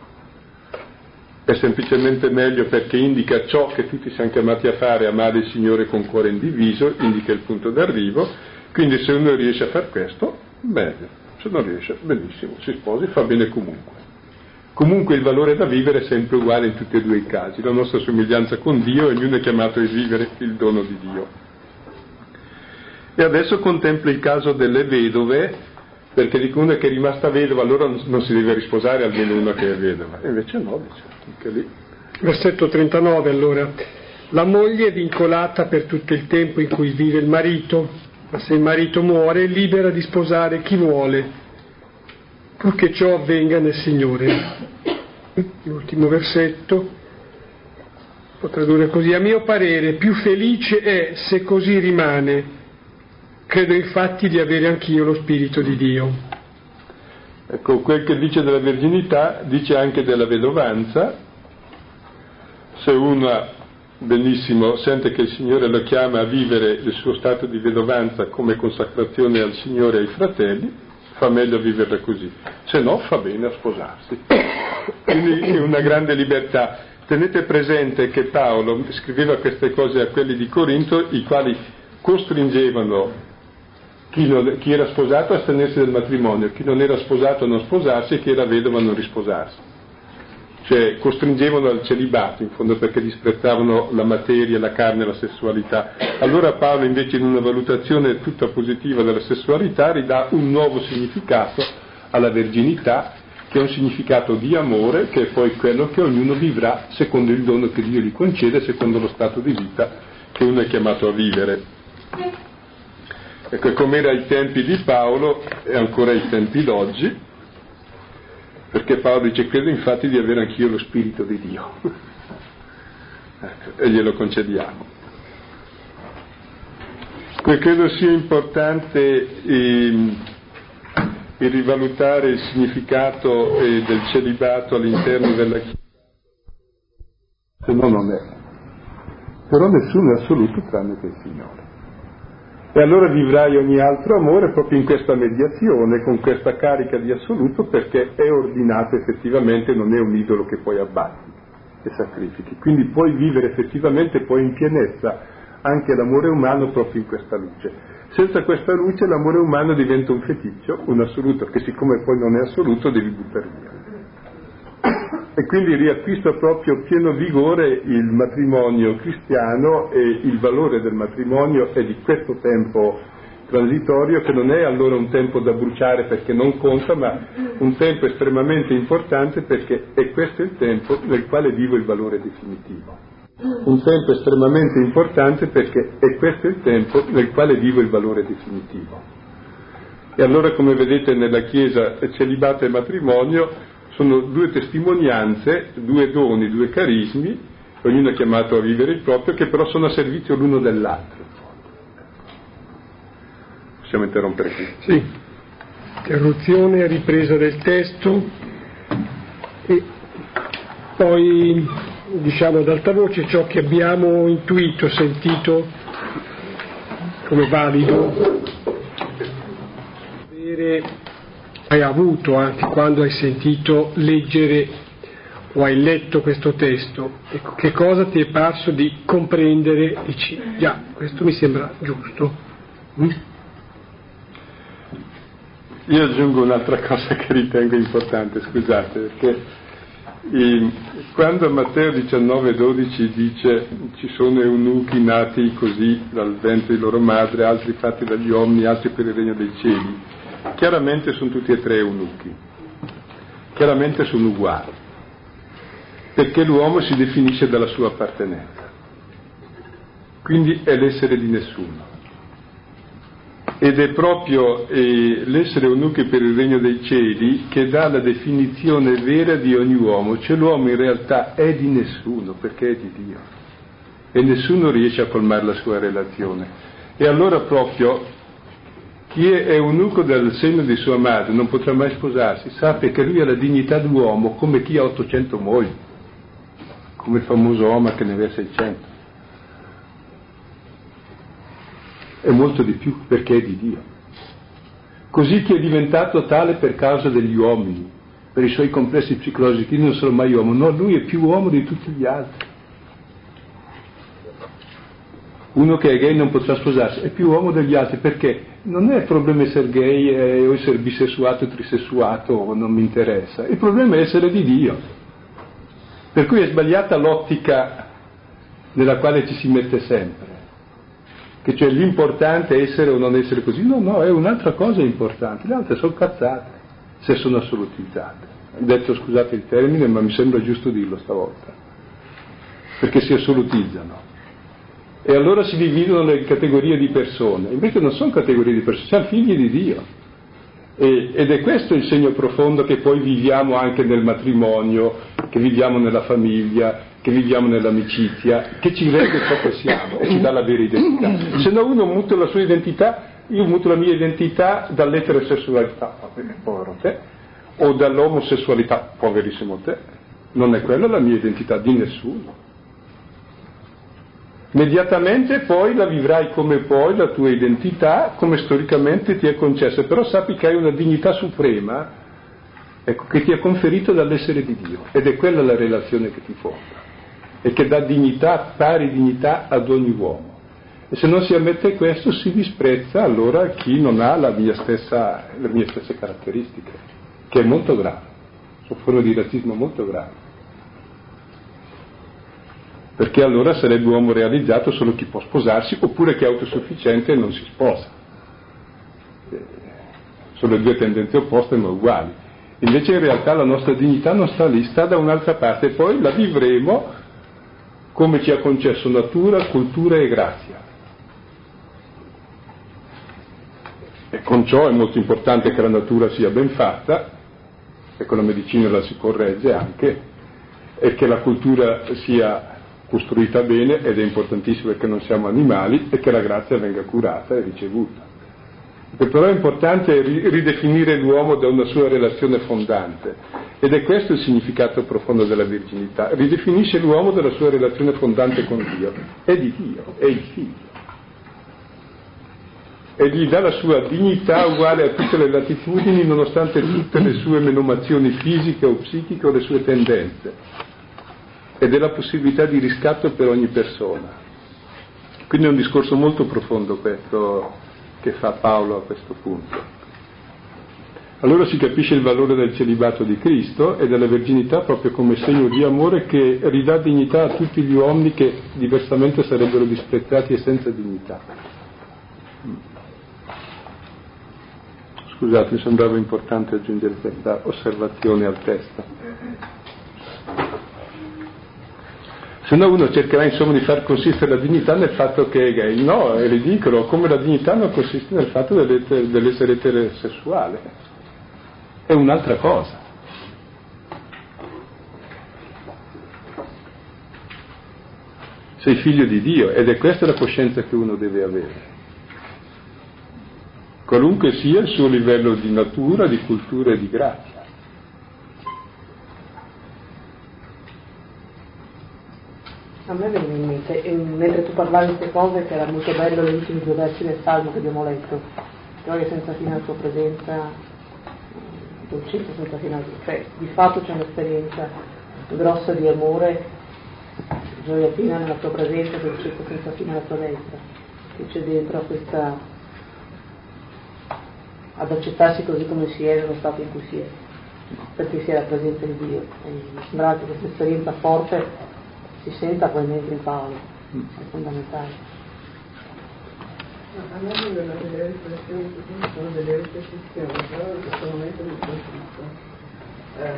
è semplicemente meglio perché indica ciò che tutti siamo chiamati a fare, amare il Signore con cuore indiviso, indica il punto d'arrivo, quindi se uno riesce a fare questo, bene, se non riesce, benissimo, si sposi, fa bene comunque. Comunque il valore da vivere è sempre uguale in tutti e due i casi, la nostra somiglianza con Dio, ognuno è chiamato a vivere il dono di Dio. E adesso contempla il caso delle vedove perché dico una che è rimasta vedova, allora non si deve risposare almeno una che è vedova. E invece no, dice, anche lì.
Versetto 39 allora. La moglie è vincolata per tutto il tempo in cui vive il marito, ma se il marito muore è libera di sposare chi vuole, purché ciò avvenga nel Signore. l'ultimo versetto, può tradurre così, a mio parere più felice è se così rimane, credo infatti di avere anch'io lo Spirito di Dio.
Ecco, quel che dice della verginità dice anche della vedovanza. Se una, benissimo, sente che il Signore lo chiama a vivere il suo stato di vedovanza come consacrazione al Signore e ai fratelli, fa meglio viverla così. Se no, fa bene a sposarsi. Quindi è una grande libertà. Tenete presente che Paolo scriveva queste cose a quelli di Corinto, i quali costringevano chi, non, chi, era sposato astenersi dal matrimonio, chi non era sposato a non sposarsi e chi era vedovo a non risposarsi. Cioè costringevano al celibato, in fondo perché disprezzavano la materia, la carne, la sessualità. Allora Paolo invece in una valutazione tutta positiva della sessualità ridà un nuovo significato alla verginità, che è un significato di amore, che è poi quello che ognuno vivrà secondo il dono che Dio gli concede, secondo lo stato di vita che uno è chiamato a vivere. Ecco, come era ai tempi di Paolo e ancora ai tempi d'oggi, perché Paolo dice credo infatti di avere anch'io lo Spirito di Dio. ecco, e glielo concediamo. Credo sia importante eh, rivalutare il significato eh, del celibato all'interno della Chiesa, se no non è. Però nessuno è assoluto tranne che il Signore. E allora vivrai ogni altro amore proprio in questa mediazione, con questa carica di assoluto, perché è ordinato effettivamente, non è un idolo che poi abbatti e sacrifichi. Quindi puoi vivere effettivamente poi in pienezza anche l'amore umano proprio in questa luce. Senza questa luce l'amore umano diventa un feticcio, un assoluto, che siccome poi non è assoluto devi buttare via e quindi riacquista proprio pieno vigore il matrimonio cristiano e il valore del matrimonio e di questo tempo transitorio che non è allora un tempo da bruciare perché non conta, ma un tempo estremamente importante perché è questo il tempo nel quale vivo il valore definitivo. Un tempo estremamente importante perché è questo il tempo nel quale vivo il valore definitivo. E allora come vedete nella Chiesa celibato e matrimonio sono due testimonianze, due doni, due carismi, ognuno è chiamato a vivere il proprio, che però sono a servizio l'uno dell'altro. Possiamo interrompere qui?
Sì. Interruzione, ripresa del testo e poi diciamo ad alta voce ciò che abbiamo intuito, sentito come valido, avere hai avuto anche quando hai sentito leggere o hai letto questo testo, ecco, che cosa ti è parso di comprendere? Dici, già, questo mi sembra giusto. Mm?
Io aggiungo un'altra cosa che ritengo importante, scusate, perché in, quando Matteo 19,12 dice ci sono eunuchi nati così dal ventre di loro madre, altri fatti dagli uomini, altri per il regno dei cieli, Chiaramente sono tutti e tre eunuchi, chiaramente sono uguali, perché l'uomo si definisce dalla sua appartenenza, quindi è l'essere di nessuno. Ed è proprio eh, l'essere eunuchi per il regno dei cieli che dà la definizione vera di ogni uomo, cioè l'uomo in realtà è di nessuno perché è di Dio. E nessuno riesce a colmare la sua relazione. E allora proprio chi è eunuco del seno di sua madre non potrà mai sposarsi, sappia che lui ha la dignità d'uomo come chi ha 800 mogli, come il famoso Oma che ne aveva 600. È molto di più perché è di Dio. Così chi è diventato tale per causa degli uomini, per i suoi complessi psicologici, non sono mai uomo, no, lui è più uomo di tutti gli altri. Uno che è gay non potrà sposarsi, è più uomo degli altri perché non è il problema essere gay eh, o essere bisessuato o trisessuato non mi interessa, il problema è essere di Dio. Per cui è sbagliata l'ottica nella quale ci si mette sempre, che cioè l'importante è essere o non essere così. No, no, è un'altra cosa importante, le altre sono cazzate se sono assolutizzate. Detto scusate il termine, ma mi sembra giusto dirlo stavolta, perché si assolutizzano e allora si dividono le categorie di persone, invece non sono categorie di persone, siamo figli di Dio. E, ed è questo il segno profondo che poi viviamo anche nel matrimonio, che viviamo nella famiglia, che viviamo nell'amicizia, che ci rende ciò che siamo e ci dà la vera identità. Se no uno muta la sua identità, io muto la mia identità dall'eterosessualità, povero te, o dall'omosessualità, poverissimo te, non è quella la mia identità di nessuno. Immediatamente poi la vivrai come puoi, la tua identità, come storicamente ti è concessa, però sappi che hai una dignità suprema ecco, che ti è conferito dall'essere di Dio. Ed è quella la relazione che ti fonda e che dà dignità, pari dignità ad ogni uomo. E se non si ammette questo si disprezza allora chi non ha la mia stessa, le mie stesse caratteristiche, che è molto grave, sono forme di razzismo molto grave perché allora sarebbe uomo realizzato solo chi può sposarsi oppure chi è autosufficiente e non si sposa. Eh, sono due tendenze opposte ma uguali. Invece in realtà la nostra dignità non sta lì, sta da un'altra parte e poi la vivremo come ci ha concesso natura, cultura e grazia. E con ciò è molto importante che la natura sia ben fatta, e con la medicina la si corregge anche, e che la cultura sia costruita bene ed è importantissimo perché non siamo animali e che la grazia venga curata e ricevuta. Però è importante ridefinire l'uomo da una sua relazione fondante ed è questo il significato profondo della virginità. Ridefinisce l'uomo dalla sua relazione fondante con Dio, è di Dio, è il figlio. E gli dà la sua dignità uguale a tutte le latitudini nonostante tutte le sue menomazioni fisiche o psichiche o le sue tendenze e della possibilità di riscatto per ogni persona. Quindi è un discorso molto profondo questo che fa Paolo a questo punto. Allora si capisce il valore del celibato di Cristo e della verginità proprio come segno di amore che ridà dignità a tutti gli uomini che diversamente sarebbero disprezzati e senza dignità. Scusate, mi sembrava importante aggiungere questa osservazione al testo. Se no uno cercherà insomma di far consistere la dignità nel fatto che è gay. No, è ridicolo, come la dignità non consiste nel fatto dell'essere eterosessuale. È un'altra cosa. Sei figlio di Dio ed è questa la coscienza che uno deve avere. Qualunque sia il suo livello di natura, di cultura e di grazia.
A me viene in mente, mentre tu parlavi di queste cose, che era molto bello le ultime due versi del Salmo che abbiamo letto, gioia senza fine la tua presenza, dolcezza senza fine, cioè di fatto c'è un'esperienza grossa di amore, gioia piena nella tua presenza, dolcezza senza fine alla tua destra, che c'è dentro a questa ad accettarsi così come si è nello stato in cui si è, perché si è la presenza di Dio. E mi sembra che questa esperienza forte si senta poi mentre Paolo, mm. è fondamentale.
A me vengono delle riflessioni cui sono delle ripetizioni, però in questo momento mi colpisco. Eh,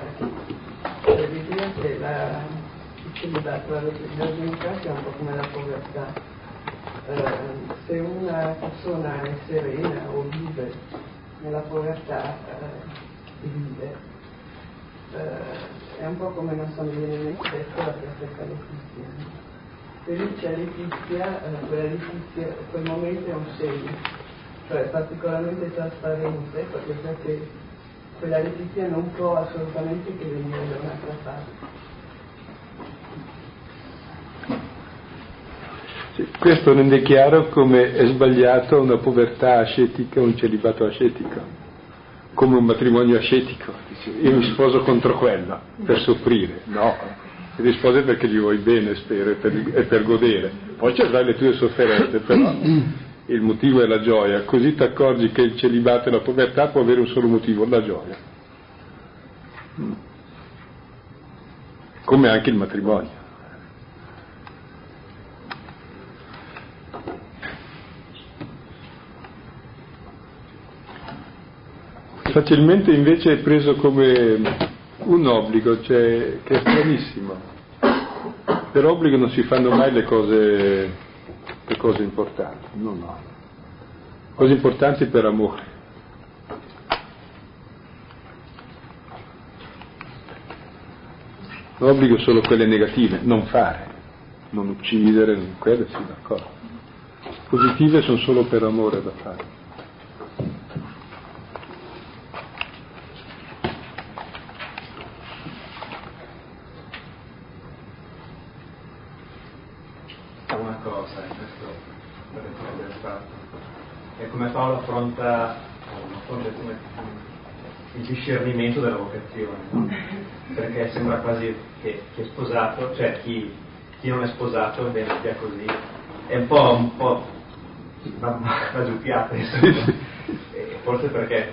per dire che la, il celibato, la virginità sia un po' come la povertà. Eh, se una persona è serena o vive nella povertà, eh, vive, eh, è un po' come non so, mi viene in mente la perfetta letizia. Se lì c'è letizia, eh, quella letizia, quel momento è un segno, cioè particolarmente trasparente, perché quella letizia non può assolutamente che venire da un'altra parte.
Questo rende chiaro come è sbagliato una povertà ascetica, un celibato ascetico come un matrimonio ascetico, io mi sposo contro quello per soffrire, no, ti rispose perché gli vuoi bene, spero, e per, e per godere, poi ci avrai le tue sofferenze, però. Il motivo è la gioia, così ti accorgi che il celibato e la povertà può avere un solo motivo, la gioia, come anche il matrimonio. Facilmente invece è preso come un obbligo, cioè, che è stranissimo. Per obbligo non si fanno mai le cose, le cose importanti, no, no. Cose importanti per amore. L'obbligo solo quelle negative, non fare, non uccidere, quelle sì, d'accordo. Positive sono solo per amore da fare.
Una cosa, questo per fatto, è come Paolo affronta, affronta come il discernimento della vocazione, no? perché sembra quasi che chi è sposato, cioè chi, chi non è sposato, bene, sia così, è un po', un po' giupiata, forse perché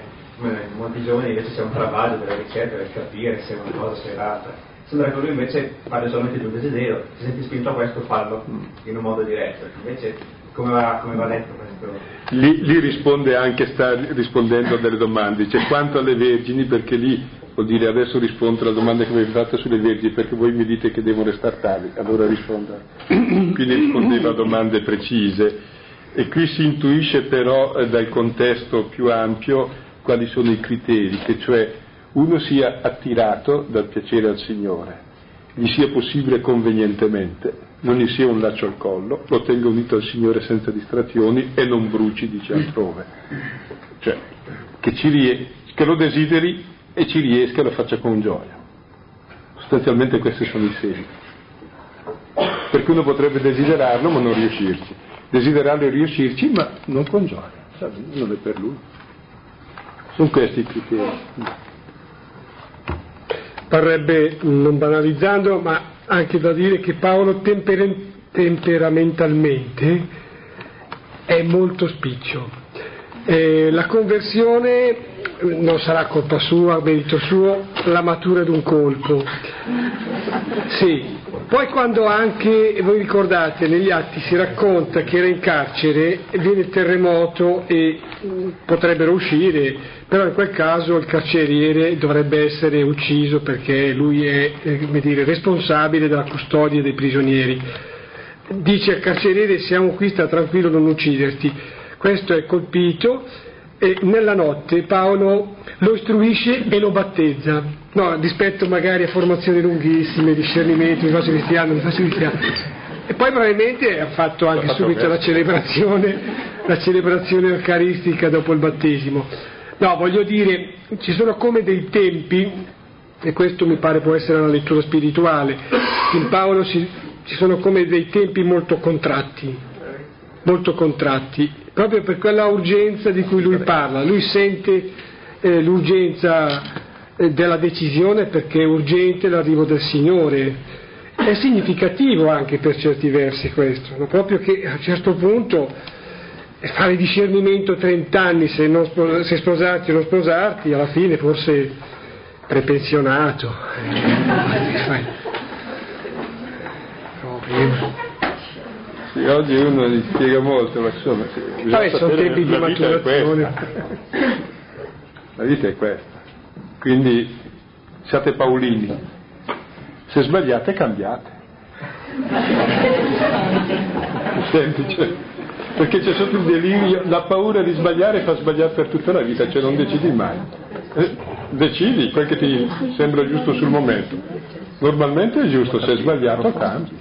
molti giovani invece c'è un travaglio della ricerca, del capire se una cosa sia errata. Sembra che lui invece parli solamente di un desiderio, ti senti spinto a questo, fallo in un modo diretto, invece come va, come va letto questo?
Lì, lì, risponde anche, sta rispondendo a delle domande, dice quanto alle vergini, perché lì vuol dire adesso rispondo alla domanda che mi avete fatto sulle vergini, perché voi mi dite che devono restare tali, allora risponda. Quindi rispondeva a domande precise e qui si intuisce però eh, dal contesto più ampio quali sono i criteri, che cioè uno sia attirato dal piacere al Signore, gli sia possibile convenientemente, non gli sia un laccio al collo, lo tenga unito al Signore senza distrazioni e non bruci, dice altrove. Cioè, che, rie- che lo desideri e ci riesca e lo faccia con gioia. Sostanzialmente questi sono i segni. Perché uno potrebbe desiderarlo ma non riuscirci, desiderarlo e riuscirci ma non con gioia, non è per lui. Sono questi i criteri.
Parrebbe, non banalizzando, ma anche da dire che Paolo temper- temperamentalmente è molto spiccio. Eh, la conversione non sarà colpa sua, merito suo, la matura d'un colpo. Sì. Poi quando anche, voi ricordate, negli atti si racconta che era in carcere, viene il terremoto e potrebbero uscire, però in quel caso il carceriere dovrebbe essere ucciso perché lui è eh, dire, responsabile della custodia dei prigionieri. Dice al carceriere siamo qui, sta tranquillo, non ucciderti. Questo è colpito e nella notte Paolo lo istruisce e lo battezza, no, rispetto magari a formazioni lunghissime, discernimento, mi faccio cristiano, mi faccio cristiano. E poi probabilmente ha fatto anche fatto subito la celebrazione, la celebrazione eucaristica dopo il battesimo. No, voglio dire, ci sono come dei tempi, e questo mi pare può essere una lettura spirituale, in Paolo ci, ci sono come dei tempi molto contratti, molto contratti, proprio per quella urgenza di cui lui parla. Lui sente eh, l'urgenza eh, della decisione perché è urgente l'arrivo del Signore. È significativo anche per certi versi questo, no? proprio che a un certo punto fare discernimento 30 anni se, non, se sposarti o non sposarti, alla fine forse prepensionato.
Sì, oggi uno gli spiega molto, ma insomma,
Vabbè, sono tempi di maturazione.
La vita è questa. Quindi siate paolini. Se sbagliate cambiate. Semplice. Perché c'è sotto il delirio, la paura di sbagliare fa sbagliare per tutta la vita, cioè non decidi mai. Eh, decidi quel che ti sembra giusto sul momento. Normalmente è giusto, se è sbagliato cambi.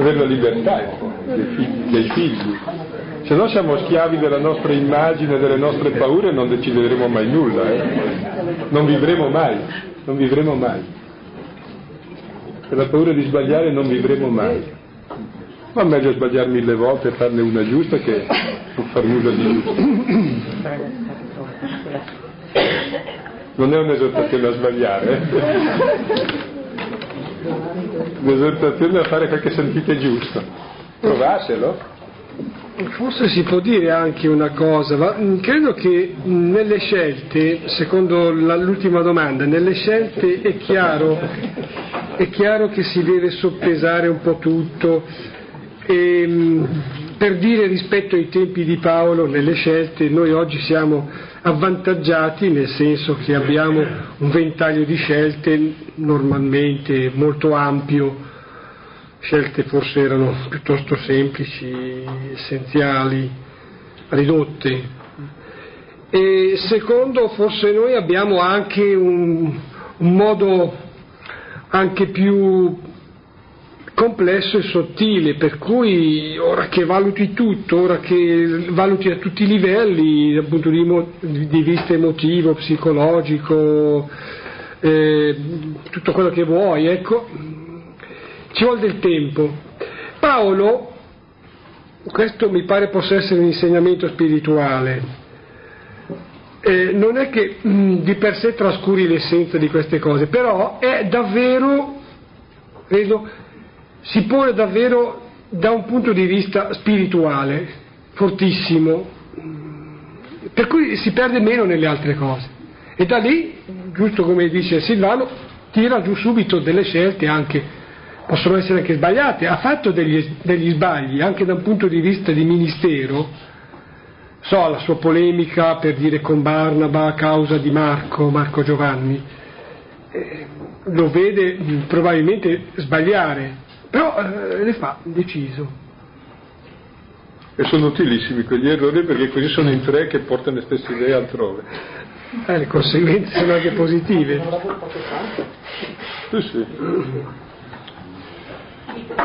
Avere la libertà dei figli, dei figli. Se no siamo schiavi della nostra immagine, delle nostre paure non decideremo mai nulla. Eh? Non vivremo mai, non vivremo mai. Per la paura di sbagliare non vivremo mai. Ma meglio sbagliare mille volte e farne una giusta che non far nulla di giusto. Non è un'esortazione a sbagliare, eh? Un'esortazione a fare quel sentite giusto. Provatelo.
Forse si può dire anche una cosa, ma credo che nelle scelte, secondo l'ultima domanda, nelle scelte è chiaro, è chiaro che si deve soppesare un po' tutto, e, ehm, per dire rispetto ai tempi di Paolo, nelle scelte, noi oggi siamo avvantaggiati nel senso che abbiamo un ventaglio di scelte normalmente molto ampio, scelte forse erano piuttosto semplici, essenziali, ridotte. E secondo, forse noi abbiamo anche un, un modo anche più complesso e sottile, per cui ora che valuti tutto, ora che valuti a tutti i livelli, dal punto di, di vista emotivo, psicologico, eh, tutto quello che vuoi, ecco, ci vuole del tempo. Paolo, questo mi pare possa essere un insegnamento spirituale, eh, non è che mh, mm, di per sé trascuri l'essenza di queste cose, però è davvero, credo, si pone davvero da un punto di vista spirituale, fortissimo, per cui si perde meno nelle altre cose. E da lì, giusto come dice Silvano, tira giù subito delle scelte anche, possono essere anche sbagliate, ha fatto degli, degli sbagli anche da un punto di vista di ministero, so la sua polemica per dire con Barnaba a causa di Marco, Marco Giovanni, eh, lo vede probabilmente sbagliare, però eh, le fa deciso.
E sono utilissimi quegli errori perché così sono in tre che portano le stesse idee altrove.
Eh, le conseguenze sono anche positive.
Sì, sì.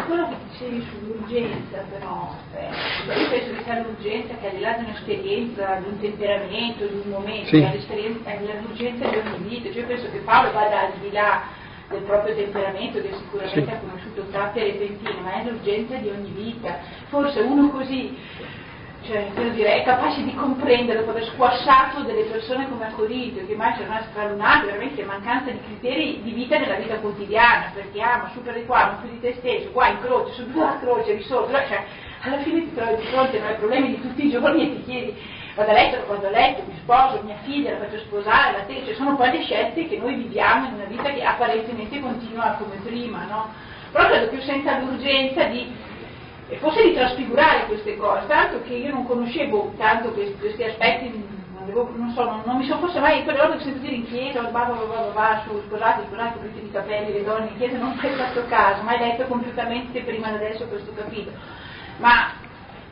quello che dicevi sull'urgenza però, eh, io penso che sia l'urgenza che al di là di un'esperienza, di un temperamento, di un momento, sì. è l'urgenza di ogni vita, cioè io penso che Paolo vada al di là del proprio temperamento che sicuramente sì. ha conosciuto tappe repentine, ma è l'urgenza di ogni vita. Forse uno così cioè, dire, è capace di comprendere dopo aver squasciato delle persone come a Corinto, che mai c'è una stralunata, veramente mancanza di criteri di vita nella vita quotidiana, perché ama, supera di qua, ama più di te stesso, qua in croce, su la croce, risolve, cioè, alla fine ti trovi di fronte ai problemi di tutti i giorni e ti chiedi, vado a letto, vado a letto, mi sposo, mia figlia la faccio sposare, la te, cioè sono poi le scelte che noi viviamo in una vita che apparentemente continua come prima, no? Però credo che io senta l'urgenza di e forse di trasfigurare queste cose, tanto che io non conoscevo tanto questi, questi aspetti, non, avevo, non, so, non, non, mi sono forse mai, quelle volte che sento dire in chiesa, va, va, va, va, su, sposate, sposate, coprite di capelli, le donne in chiesa, non ho mai fatto caso, mai letto completamente prima di adesso questo capitolo. Ma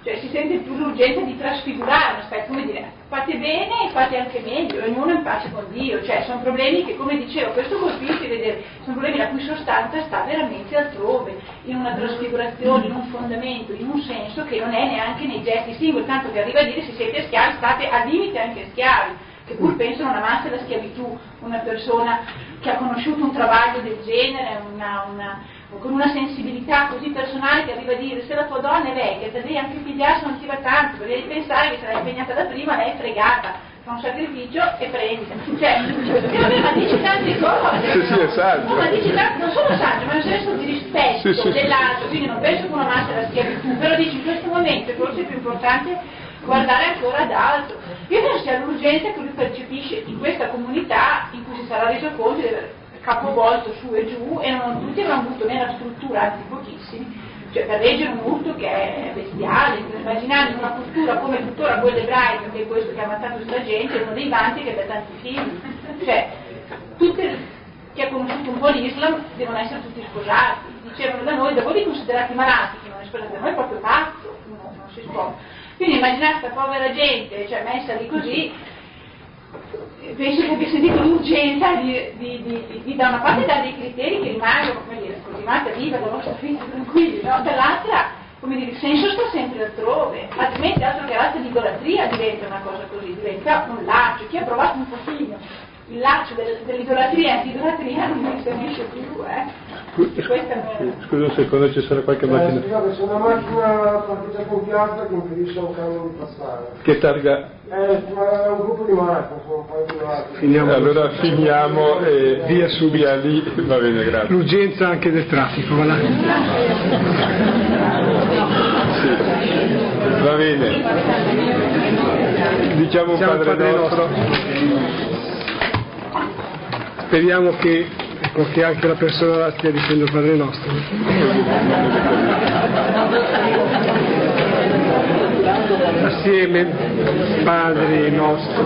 cioè si sente più l'urgenza di trasfigurare un come dire, fate bene e fate anche meglio, ognuno in pace con Dio, cioè sono problemi che, come dicevo, questo colpisce vedere, sono problemi la cui sostanza sta veramente altrove, in una trasfigurazione, in un fondamento, in un senso che non è neanche nei gesti singoli, tanto che arriva a dire se siete schiavi state al limite anche schiavi, che pur penso non amasse la schiavitù. Una persona che ha conosciuto un travaglio del genere, una, una con una sensibilità così personale che arriva a dire se la tua donna è vecchia, te devi anche pigliarsi non ti va tanto, perché devi pensare che sarà impegnata da prima, lei è fregata, fa un sacrificio e prendi. Cioè, vabbè, ma dici tante cose.
Sì, sì, è saggio.
ma dici tante, non solo saggio, ma un senso di rispetto sì, sì, dell'altro, quindi non penso che uno amasse la schiavitù, però dici in questo momento è forse più importante guardare ancora ad altro. Io penso sia l'urgenza che lui percepisce in questa comunità in cui si sarà reso conto di aver capovolto su e giù e non tutti avevano avuto né la struttura, anzi pochissimi, cioè per leggere un urto che è bestiale, immaginare una cultura come tuttora quella ebraica, che è questo che ha ammazzato questa gente, uno dei vanti che abbia tanti figli, cioè tutte chi ha conosciuto un po' l'Islam devono essere tutti sposati, dicevano da noi, da voi li considerati malati, chi non è sposato, da noi è proprio pazzo, uno non si sposa. Quindi immaginate questa povera gente, cioè messa lì così, penso che abbia sentito l'urgenza di, di, di, di, da una parte dare dei criteri che rimangono, come dire, continuate a vivere la vostra vita tranquilli, no? dall'altra, come dire, il senso sta sempre altrove, altrimenti altro che razza di idolatria diventa una cosa così, diventa un laccio, chi ha provato un pochino il laccio del, dell'idolatria e antidolatria non mi esce più, eh.
Scusa un secondo, ci sarà qualche
eh,
macchina.
Scusate, c'è una macchina partita con piazza che impedisce a un camion di passare.
Che targa?
Eh, è un gruppo di macchine, sono un paio di macchine.
Finiamo. Allora finiamo e via su via lì, va bene, grazie.
L'urgenza anche del traffico, va là.
Sì. Va bene. Diciamo un padre, padre nostro. nostro.
Speriamo che, ecco, che anche la persona stia dicendo Padre nostro. Assieme, Padre nostro.